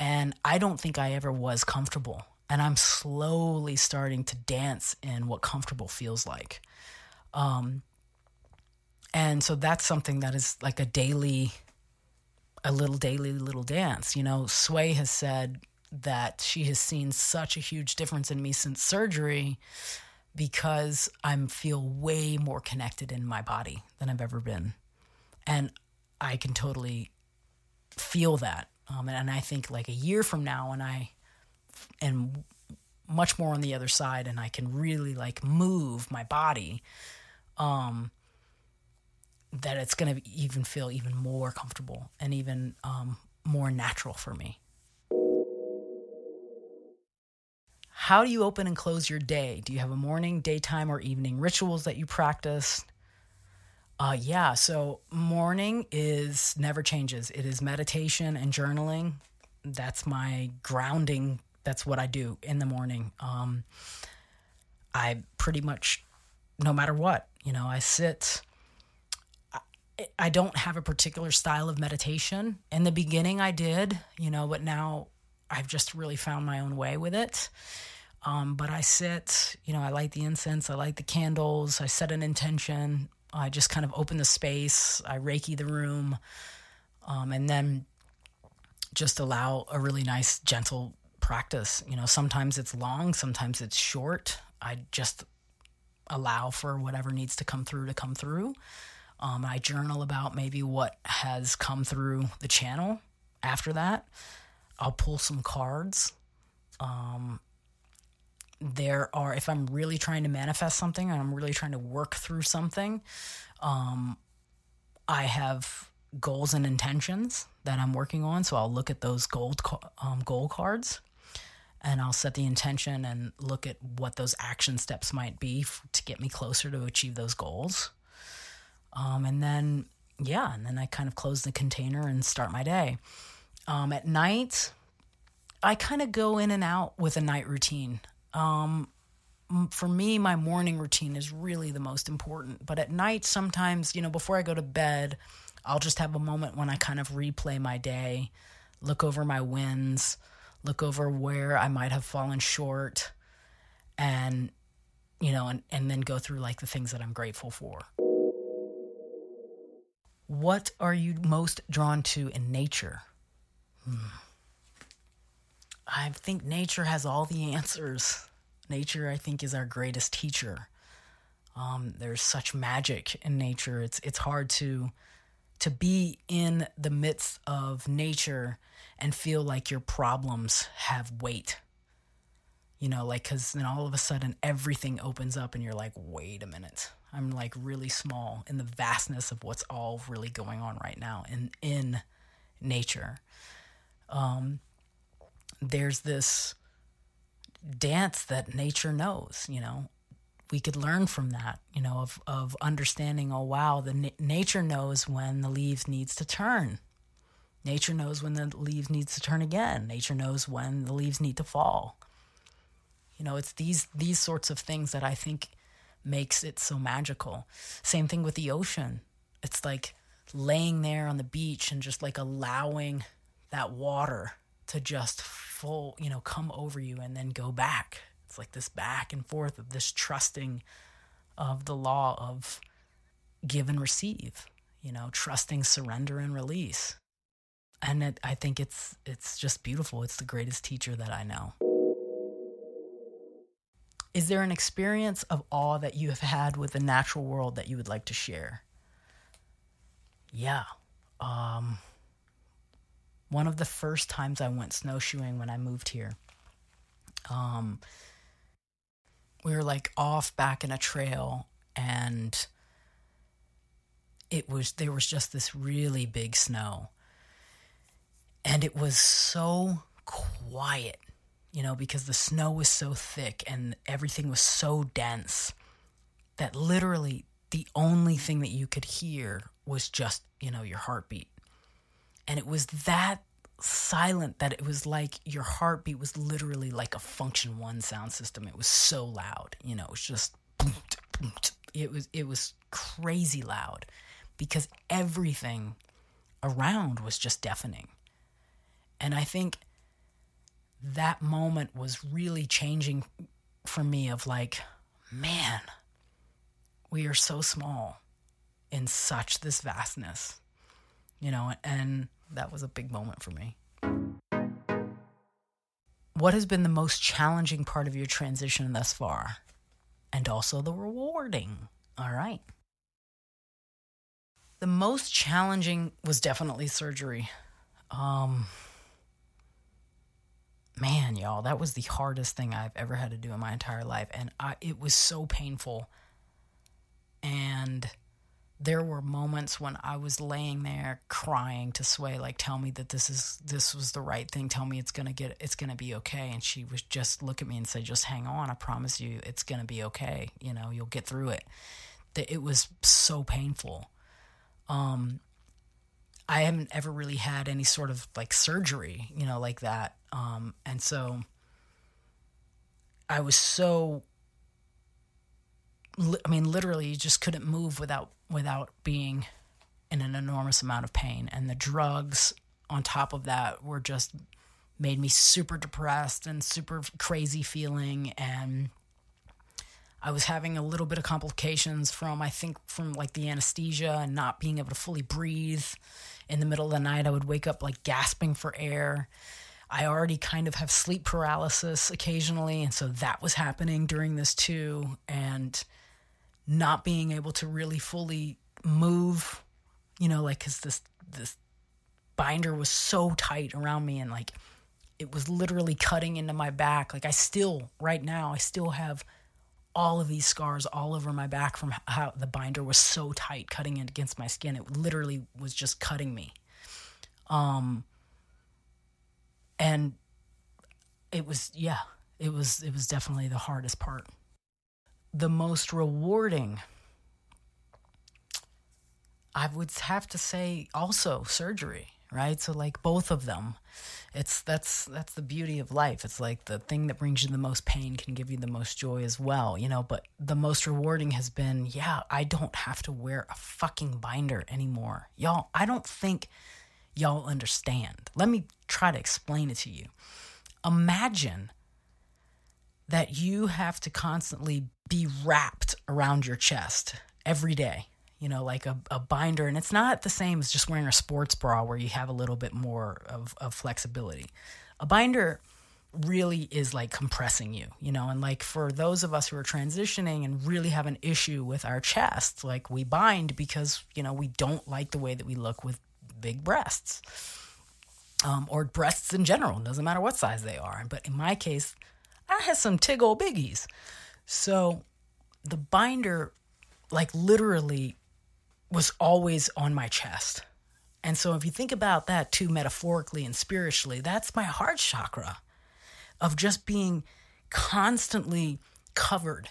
And I don't think I ever was comfortable. And I'm slowly starting to dance in what comfortable feels like. Um, and so that's something that is like a daily, a little daily little dance. You know, Sway has said that she has seen such a huge difference in me since surgery because I'm feel way more connected in my body than I've ever been and I can totally feel that. Um, and, and I think like a year from now, when I am much more on the other side, and I can really like move my body, um, that it's going to even feel even more comfortable and even um, more natural for me. How do you open and close your day? Do you have a morning, daytime, or evening rituals that you practice? Uh, yeah, so morning is never changes. It is meditation and journaling. That's my grounding. That's what I do in the morning. Um, I pretty much, no matter what, you know, I sit. I, I don't have a particular style of meditation. In the beginning, I did, you know, but now I've just really found my own way with it. Um, but I sit, you know, I light the incense, I light the candles, I set an intention, I just kind of open the space, I Reiki the room, um, and then just allow a really nice, gentle practice. You know, sometimes it's long, sometimes it's short. I just allow for whatever needs to come through to come through. Um, I journal about maybe what has come through the channel after that. I'll pull some cards. Um, there are if i'm really trying to manifest something and i'm really trying to work through something um, i have goals and intentions that i'm working on. So i'll look at those gold um, goal cards and i'll set the intention and look at what those action steps might be f- to get me closer to achieve those goals. Um, and then yeah and then i kind of close the container and start my day. Um, at night I kind of go in and out with a night routine. Um, for me, my morning routine is really the most important. But at night, sometimes, you know, before I go to bed, I'll just have a moment when I kind of replay my day, look over my wins, look over where I might have fallen short, and, you know, and, and then go through like the things that I'm grateful for. What are you most drawn to in nature? Hmm. I think nature has all the answers. Nature, I think, is our greatest teacher. Um, there's such magic in nature. It's it's hard to to be in the midst of nature and feel like your problems have weight. You know, like because then all of a sudden everything opens up and you're like, wait a minute, I'm like really small in the vastness of what's all really going on right now in in nature. Um, there's this dance that nature knows, you know. We could learn from that, you know, of, of understanding, oh, wow, the na- nature knows when the leaves needs to turn. Nature knows when the leaves needs to turn again. Nature knows when the leaves need to fall. You know, it's these these sorts of things that I think makes it so magical. Same thing with the ocean. It's like laying there on the beach and just like allowing that water to just full, you know, come over you and then go back. It's like this back and forth of this trusting of the law of give and receive, you know, trusting, surrender, and release. And it, I think it's it's just beautiful. It's the greatest teacher that I know. Is there an experience of awe that you have had with the natural world that you would like to share? Yeah. Um, one of the first times I went snowshoeing when I moved here, um, we were like off back in a trail and it was there was just this really big snow. And it was so quiet you know because the snow was so thick and everything was so dense that literally the only thing that you could hear was just you know your heartbeat and it was that silent that it was like your heartbeat was literally like a Funktion-One sound system. It was so loud you know it was just it was it was crazy loud because everything around was just deafening. And i think that moment was really changing for me of like man we are so small in such this vastness you know and that was a big moment for me. What has been the most challenging part of your transition thus far? And also the rewarding. All right. The most challenging was definitely surgery. Um, man, y'all, that was the hardest thing I've ever had to do in my entire life. And I, it was so painful. And there were moments when I was laying there crying to Sway, like, tell me that this is this was the right thing. Tell me it's gonna get it's gonna be okay. And she was just look at me and say, just hang on. I promise you, it's gonna be okay. You know, you'll get through it. That it was so painful. Um, I haven't ever really had any sort of like surgery, you know, like that. Um, and so I was so I mean, literally, you just couldn't move without without being in an enormous amount of pain. And the drugs on top of that were just made me super depressed and super crazy feeling. And I was having a little bit of complications from, I think, from like the anesthesia and not being able to fully breathe. In the middle of the night, I would wake up like gasping for air. I already kind of have sleep paralysis occasionally. And so that was happening during this too. And not being able to really fully move, you know, like cuz this this binder was so tight around me and like it was literally cutting into my back. Like I still right now I still have all of these scars all over my back from how the binder was so tight cutting it against my skin. It literally was just cutting me. Um and it was yeah, it was it was definitely the hardest part the most rewarding I would have to say also surgery, right? So like both of them. It's that's that's the beauty of life. It's like the thing that brings you the most pain can give you the most joy as well, you know, but the most rewarding has been, yeah, I don't have to wear a fucking binder anymore. Y'all, I don't think y'all understand. Let me try to explain it to you. Imagine that you have to constantly be wrapped around your chest every day, you know, like a, a binder. And it's not the same as just wearing a sports bra where you have a little bit more of, of flexibility. A binder really is like compressing you, you know, and like for those of us who are transitioning and really have an issue with our chest, like we bind because, you know, we don't like the way that we look with big breasts. Um, or breasts in general, doesn't matter what size they are. But in my case, I had some tig old biggies. So the binder, like literally, was always on my chest. And so if you think about that too, metaphorically and spiritually, that's my heart chakra of just being constantly covered.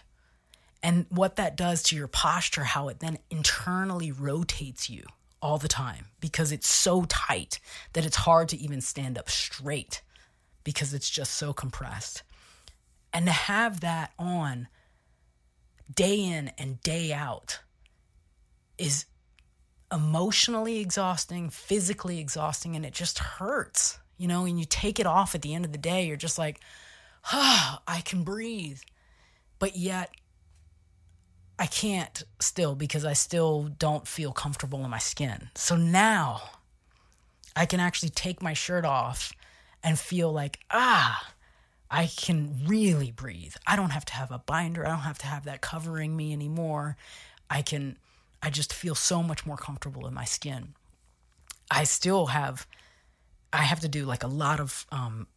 And what that does to your posture, how it then internally rotates you all the time because it's so tight that it's hard to even stand up straight because it's just so compressed. And to have that on day in and day out is emotionally exhausting, physically exhausting, and it just hurts. You know, and you take it off at the end of the day, you're just like, ah, I can breathe. But yet, I can't still because I still don't feel comfortable in my skin. So now I can actually take my shirt off and feel like, ah, I can really breathe. I don't have to have a binder. I don't have to have that covering me anymore. I can, I just feel so much more comfortable in my skin. I still have, I have to do like a lot of um,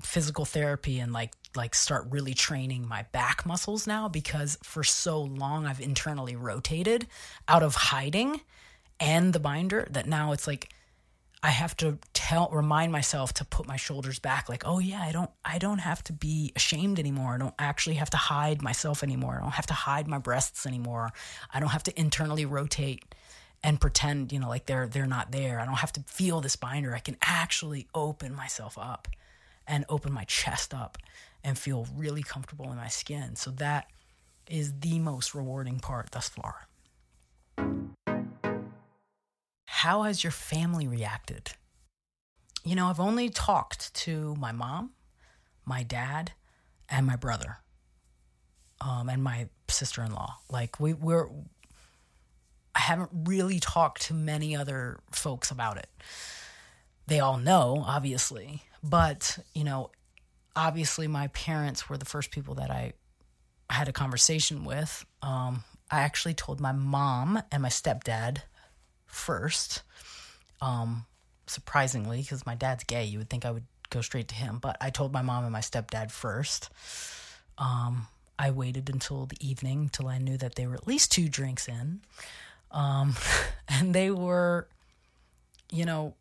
physical therapy and like like start really training my back muscles now because for so long I've internally rotated out of hiding and the binder that now it's like I have to tell remind myself to put my shoulders back like oh yeah I don't I don't have to be ashamed anymore. I don't actually have to hide myself anymore. I don't have to hide my breasts anymore. I don't have to internally rotate and pretend you know like they're they're not there. I don't have to feel this binder. I can actually open myself up and open my chest up and feel really comfortable in my skin. So that is the most rewarding part thus far. How has your family reacted? You know, I've only talked to my mom, my dad, and my brother, um, and my sister in law. Like, we, we're, I haven't really talked to many other folks about it. They all know, obviously, but, you know, obviously my parents were the first people that I had a conversation with. Um, I actually told my mom and my stepdad first. Um, surprisingly, because my dad's gay, you would think I would go straight to him. But I told my mom and my stepdad first. Um, I waited until the evening till I knew that they were at least two drinks in. Um, and they were, you know,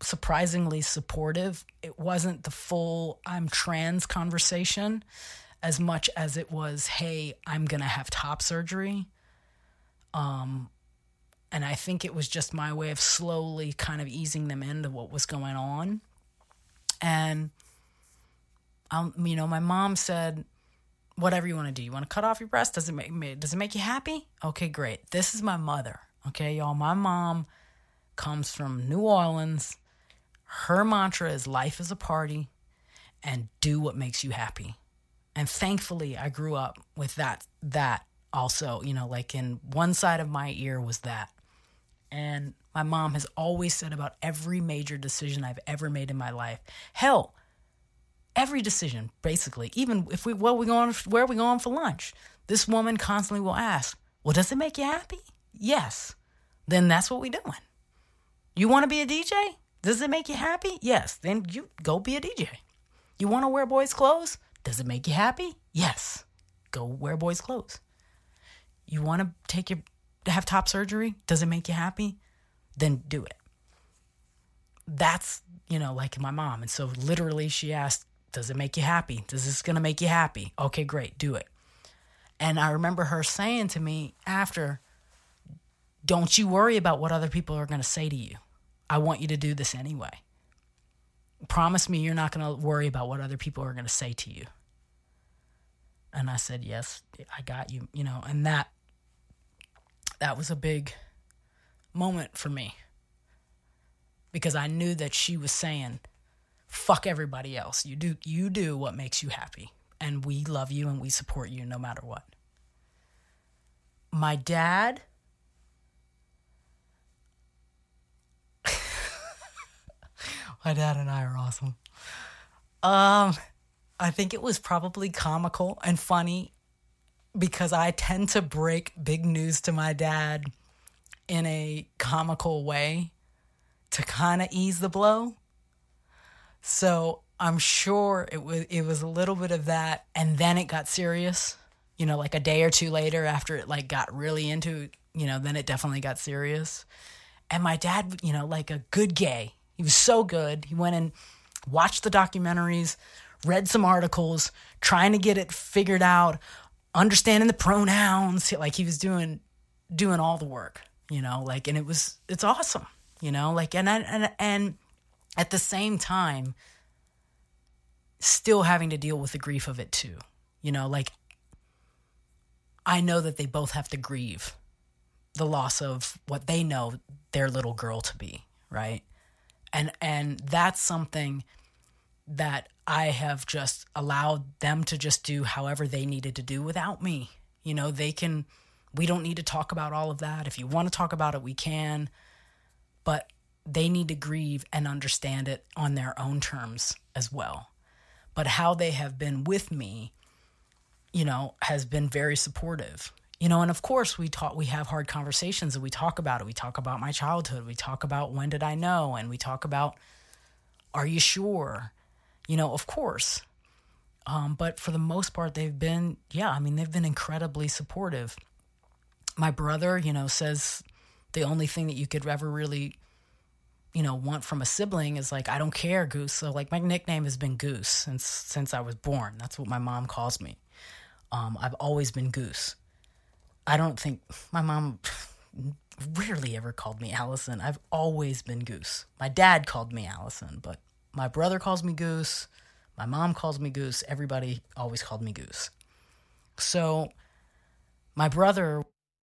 surprisingly supportive. It wasn't the full I'm trans conversation as much as it was, hey, I'm going to have top surgery. Um, and I think it was just my way of slowly kind of easing them into what was going on. And, um, you know, my mom said, whatever you want to do. You want to cut off your breast? Does it make does it make you happy? Okay, great. This is my mother. Okay, y'all. My mom comes from New Orleans her mantra is life is a party and do what makes you happy. And thankfully I grew up with that that also, you know, like in one side of my ear was that. And my mom has always said about every major decision I've ever made in my life. Hell, every decision, basically, even if we well we going where are we going for lunch? This woman constantly will ask, Well, does it make you happy? Yes. Then that's what we're doing. You want to be a DJ? Does it make you happy? Yes. Then you go be a DJ. You want to wear boys' clothes? Does it make you happy? Yes. Go wear boys' clothes. You want to take your have top surgery? Does it make you happy? Then do it. That's, you know, like my mom. And so literally she asked, Does it make you happy? Does this gonna make you happy? Okay, great, do it. And I remember her saying to me after, Don't you worry about what other people are gonna say to you. I want you to do this anyway. Promise me you're not to worry about what other people are to say to you. And I said, "Yes, I got you." You know, and that that was a big moment for me. Because I knew that she was saying, "Fuck everybody else. You do you do what makes you happy, and we love you and we support you no matter what." My dad My dad and I are awesome. Um, I think it was probably comical and funny because I tend to break big news to my dad in a comical way to kind of ease the blow. So I'm sure it was it was a little bit of that, and then it got serious. You know, like a day or two later, after it like got really into, you know, then it definitely got serious. And my dad, you know, like a good gay, he was so good. He went and watched the documentaries, read some articles, trying to get it figured out, understanding the pronouns. Like he was doing doing all the work, you know, like and it was it's awesome, you know, like and and and at the same time still having to deal with the grief of it too. You know, like I know that they both have to grieve the loss of what they know their little girl to be, right? and and that's something that I have just allowed them to just do however they needed to do without me. You know, they can, we don't need to talk about all of that. If you want to talk about it, we can. But they need to grieve and understand it on their own terms as well. But how they have been with me, you know, has been very supportive. You know, and of course we talk we have hard conversations and we talk about it. We talk about my childhood. We talk about when did I know and we talk about are you sure? You know, of course. Um, but for the most part, they've been, yeah, I mean, they've been incredibly supportive. My brother, you know, says the only thing that you could ever really, you know, want from a sibling is like, I don't care, Goose. So, like, my nickname has been Goose since since I was born. That's what my mom calls me. Um, I've always been Goose. I don't think my mom rarely ever called me Allison. I've always been Goose. My dad called me Allison, but my brother calls me Goose. My mom calls me Goose. Everybody always called me Goose. So my brother,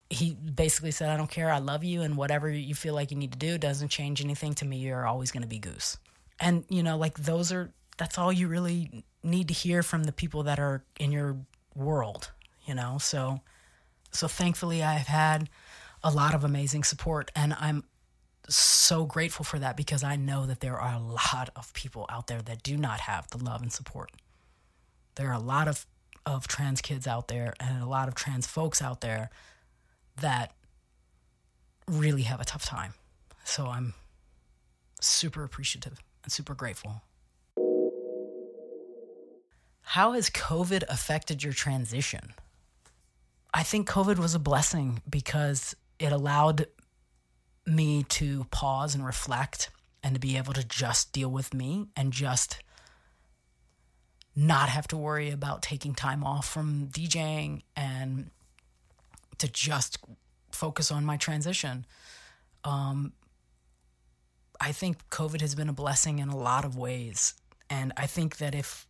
he basically said, I don't care. I love you. And whatever you feel like you need to do doesn't change anything to me. You're always going to be Goose. And, you know, like those are, that's all you really need to hear from the people that are in your world, you know? So, so thankfully I've had a lot of amazing support and I'm so grateful for that because I know that there are a lot of people out there that do not have the love and support. There are a lot of, of trans kids out there and a lot of trans folks out there that really have a tough time. So I'm super appreciative and super grateful. How has COVID affected your transition? I think COVID was a blessing because it allowed me to pause and reflect and to be able to just deal with me and just not have to worry about taking time off from DJing and to just focus on my transition. Um, I think COVID has been a blessing in a lot of ways. And I think that if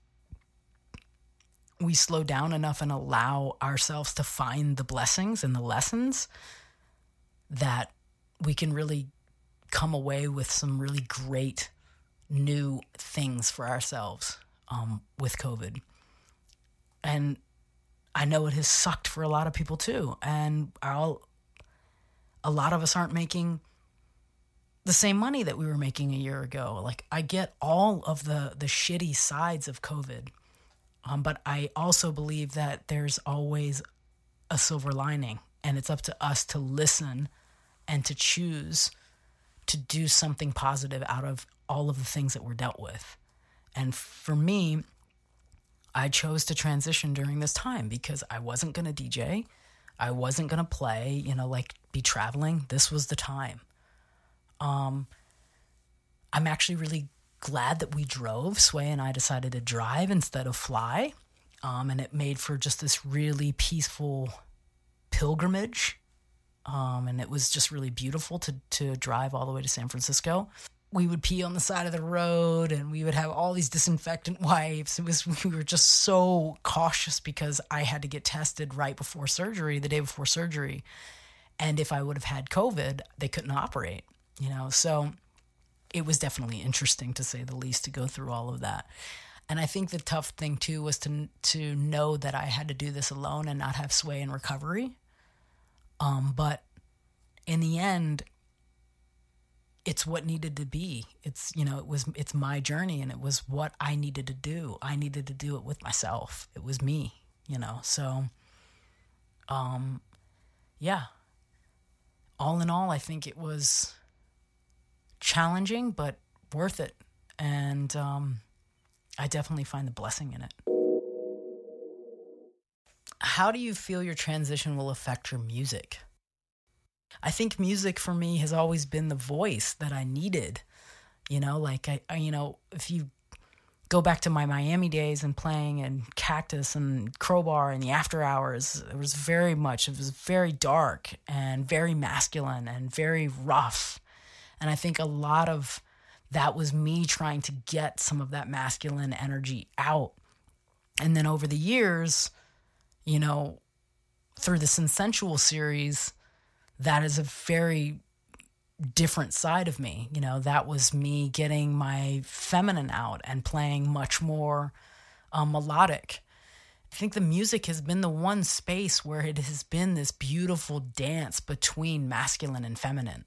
we slow down enough and allow ourselves to find the blessings and the lessons, that we can really come away with some really great new things for ourselves um, with COVID. And I know it has sucked for a lot of people too. And I'll, a lot of us aren't making the same money that we were making a year ago. Like I get all of the the shitty sides of COVID, um, but I also believe that there's always a silver lining, and it's up to us to listen and to choose to do something positive out of all of the things that were dealt with. And for me, I chose to transition during this time because I wasn't going to DJ. I wasn't going to play, you know, like be traveling. This was the time. Um, I'm actually really glad that we drove. Sway and I decided to drive instead of fly. Um, and it made for just this really peaceful pilgrimage um, and it was just really beautiful to to drive all the way to San Francisco. We would pee on the side of the road, and we would have all these disinfectant wipes. It was we were just so cautious because I had to get tested right before surgery, the day before surgery, and if I would have had COVID, they couldn't operate. You know, so it was definitely interesting to say the least to go through all of that. And I think the tough thing too was to to know that I had to do this alone and not have sway in recovery um, but in the end, it's what needed to be. It's, you know, it was, it's my journey and it was what I needed to do. I needed to do it with myself. It was me, you know? So, um, yeah. All in all, I think it was challenging, but worth it. And, um, I definitely find the blessing in it how do you feel your transition will affect your music? I think music for me has always been the voice that I needed. You know, like I, I, you know, if you go back to my Miami days and playing in Cactus and Crobar and the After Hours, it was very much, it was very dark and very masculine and very rough. And I think a lot of that was me trying to get some of that masculine energy out. And then over the years, you know, through the Sensual series, that is a very different side of me. You know, that was me getting my feminine out and playing much more um, melodic. I think the music has been the one space where it has been this beautiful dance between masculine and feminine.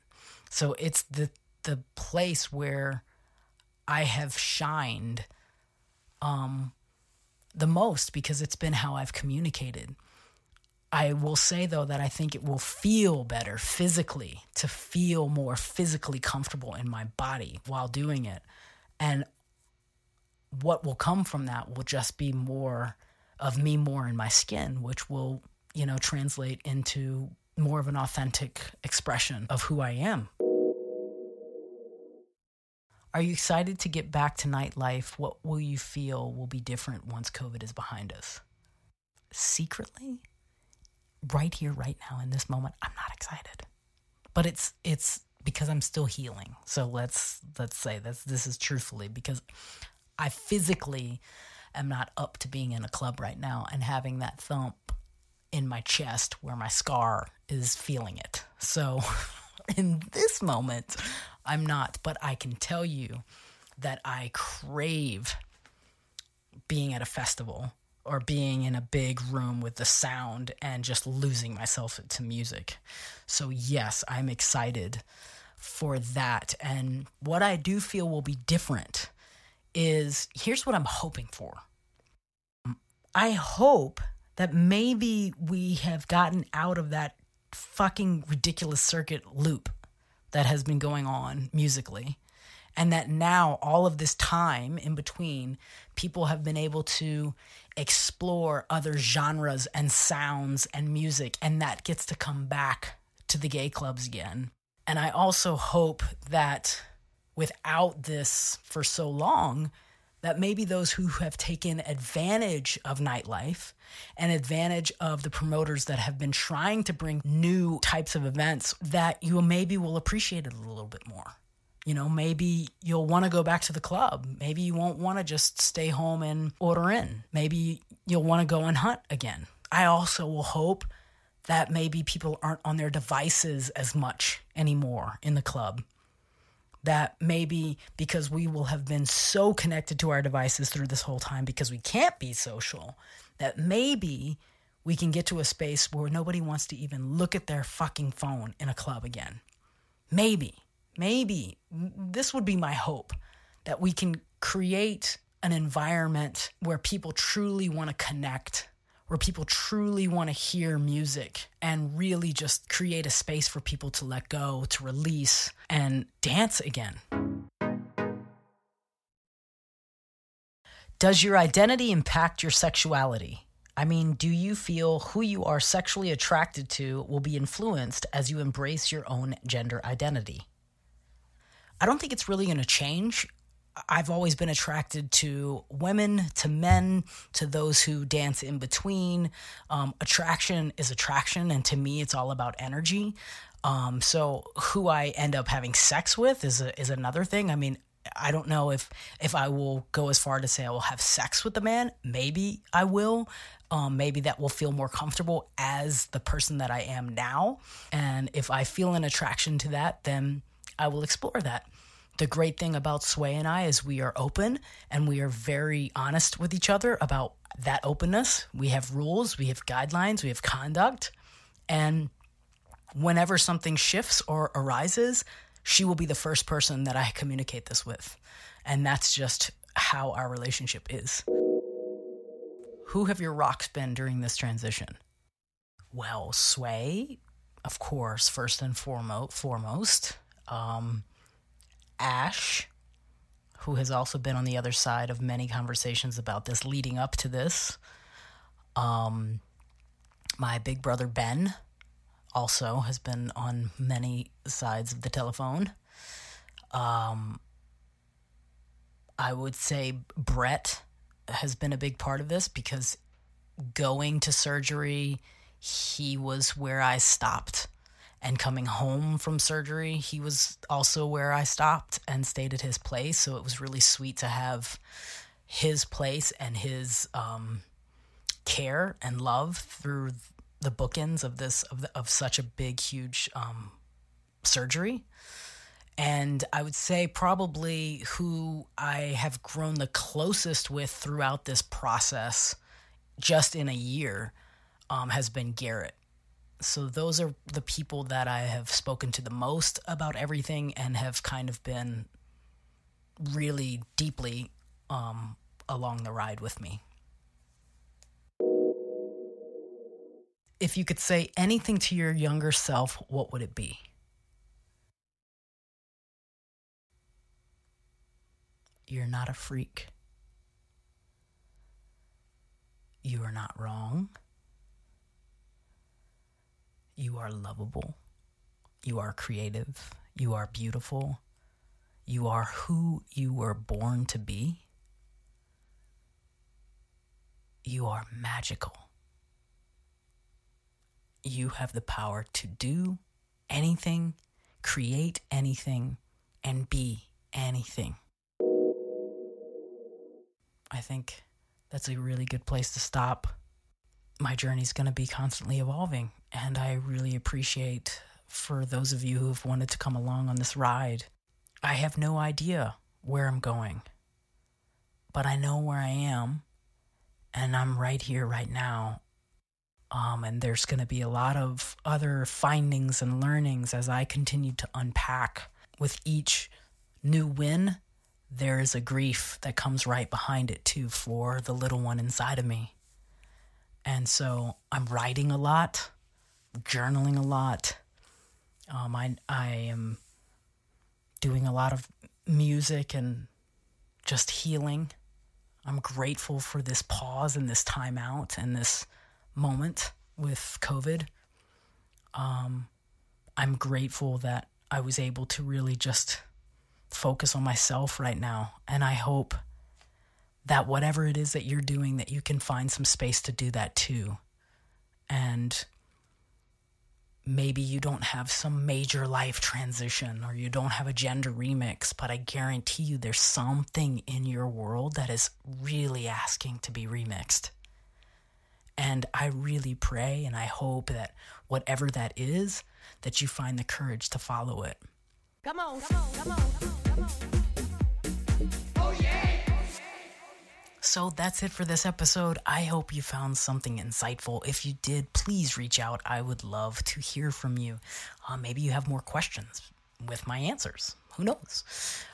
So it's the the place where I have shined um, the most because it's been how I've communicated. I will say though that I think it will feel better physically to feel more physically comfortable in my body while doing it. And what will come from that will just be more of me more in my skin, which will, you know, translate into more of an authentic expression of who I am. Are you excited to get back to nightlife? What will you feel will be different once COVID is behind us? Secretly, right here, right now, in this moment, I'm not excited. But it's it's because I'm still healing. So let's let's say that this is truthfully because I physically am not up to being in a club right now and having that thump in my chest where my scar is feeling it. So in this moment, I'm not, but I can tell you that I crave being at a festival or being in a big room with the sound and just losing myself to music. So, yes, I'm excited for that. And what I do feel will be different is here's what I'm hoping for. I hope that maybe we have gotten out of that fucking ridiculous circuit loop that has been going on musically. And that now, all of this time in between, people have been able to explore other genres and sounds and music, and that gets to come back to the gay clubs again. And I also hope that without this for so long, that maybe those who have taken advantage of nightlife and advantage of the promoters that have been trying to bring new types of events that you maybe will appreciate it a little bit more. You know, maybe you'll want to go back to the club. Maybe you won't want to just stay home and order in. Maybe you'll want to go and hunt again. I also will hope that maybe people aren't on their devices as much anymore in the club that maybe because we will have been so connected to our devices through this whole time because we can't be social, that maybe we can get to a space where nobody wants to even look at their fucking phone in a club again. Maybe, maybe this would be my hope that we can create an environment where people truly want to connect where people truly want to hear music and really just create a space for people to let go, to release, and dance again. Does your identity impact your sexuality? I mean, do you feel who you are sexually attracted to will be influenced as you embrace your own gender identity? I don't think it's really going to change. I've always been attracted to women, to men, to those who dance in between. Um, attraction is attraction, and to me, it's all about energy. Um, so, who I end up having sex with is a, is another thing. I mean, I don't know if if I will go as far to say I will have sex with the man. Maybe I will. Um, maybe that will feel more comfortable as the person that I am now. And if I feel an attraction to that, then I will explore that the great thing about Sway and I is we are open and we are very honest with each other about that openness. We have rules, we have guidelines, we have conduct. And whenever something shifts or arises, she will be the first person that I communicate this with. And that's just how our relationship is. Who have your rocks been during this transition? Well, Sway, of course, first and foremost. foremost. Um, Ash, who has also been on the other side of many conversations about this leading up to this. Um, my big brother Ben also has been on many sides of the telephone. Um, I would say Brett has been a big part of this because going to surgery, he was where I stopped and coming home from surgery, he was also where I stopped and stayed at his place. So it was really sweet to have his place and his um, care and love through the bookends of this of the, of such a big, huge um, surgery. And I would say probably who I have grown the closest with throughout this process just in a year um, has been Garrett. So those are the people that I have spoken to the most about everything and have kind of been really deeply um, along the ride with me. If you could say anything to your younger self, what would it be? You're not a freak. You are not wrong. You are lovable. You are creative. You are beautiful. You are who you were born to be. You are magical. You have the power to do anything, create anything, and be anything. I think that's a really good place to stop. My journey's going to be constantly evolving, and I really appreciate for those of you who have wanted to come along on this ride. I have no idea where I'm going, but I know where I am, and I'm right here, right now. Um, and there's going to be a lot of other findings and learnings as I continue to unpack with each new win. There is a grief that comes right behind it, too, for the little one inside of me. And so I'm writing a lot, journaling a lot. Um, I, I am doing a lot of music and just healing. I'm grateful for this pause and this time out and this moment with COVID. Um, I'm grateful that I was able to really just focus on myself right now. And I hope that whatever it is that you're doing, that you can find some space to do that too. And maybe you don't have some major life transition or you don't have a gender remix, but I guarantee you there's something in your world that is really asking to be remixed. And I really pray and I hope that whatever that is, that you find the courage to follow it. Come on, come on, come on, come on, come on. So that's it for this episode. I hope you found something insightful. If you did, please reach out. I would love to hear from you. Uh, maybe you have more questions with my answers. Who knows?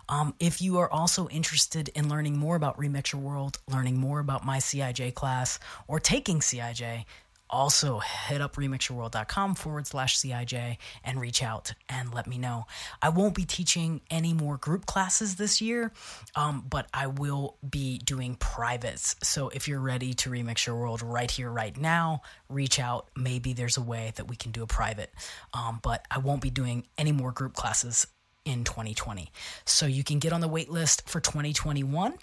Um, if you are also interested in learning more about Remix Your World, learning more about my CIJ class, or taking CIJ, also hit up remixyourworld.com forward slash CIJ and reach out and let me know. I won't be teaching any more group classes this year, um, but I will be doing privates. So if you're ready to remix your world right here, right now, reach out. Maybe there's a way that we can do a private, um, but I won't be doing any more group classes in 2020. So you can get on the wait list for 2021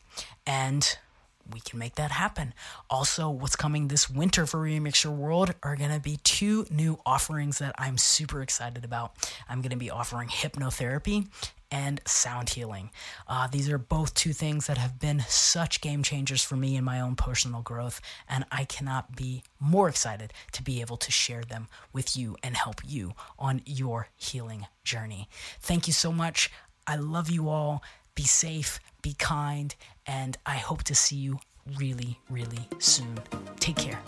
and we can make that happen. Also, what's coming this winter for Remix Your World are going to be two new offerings that I'm super excited about. I'm going to be offering hypnotherapy and sound healing. Uh, these are both two things that have been such game changers for me in my own personal growth, and I cannot be more excited to be able to share them with you and help you on your healing journey. Thank you so much. I love you all. Be safe, be kind, and I hope to see you really, really soon. Take care.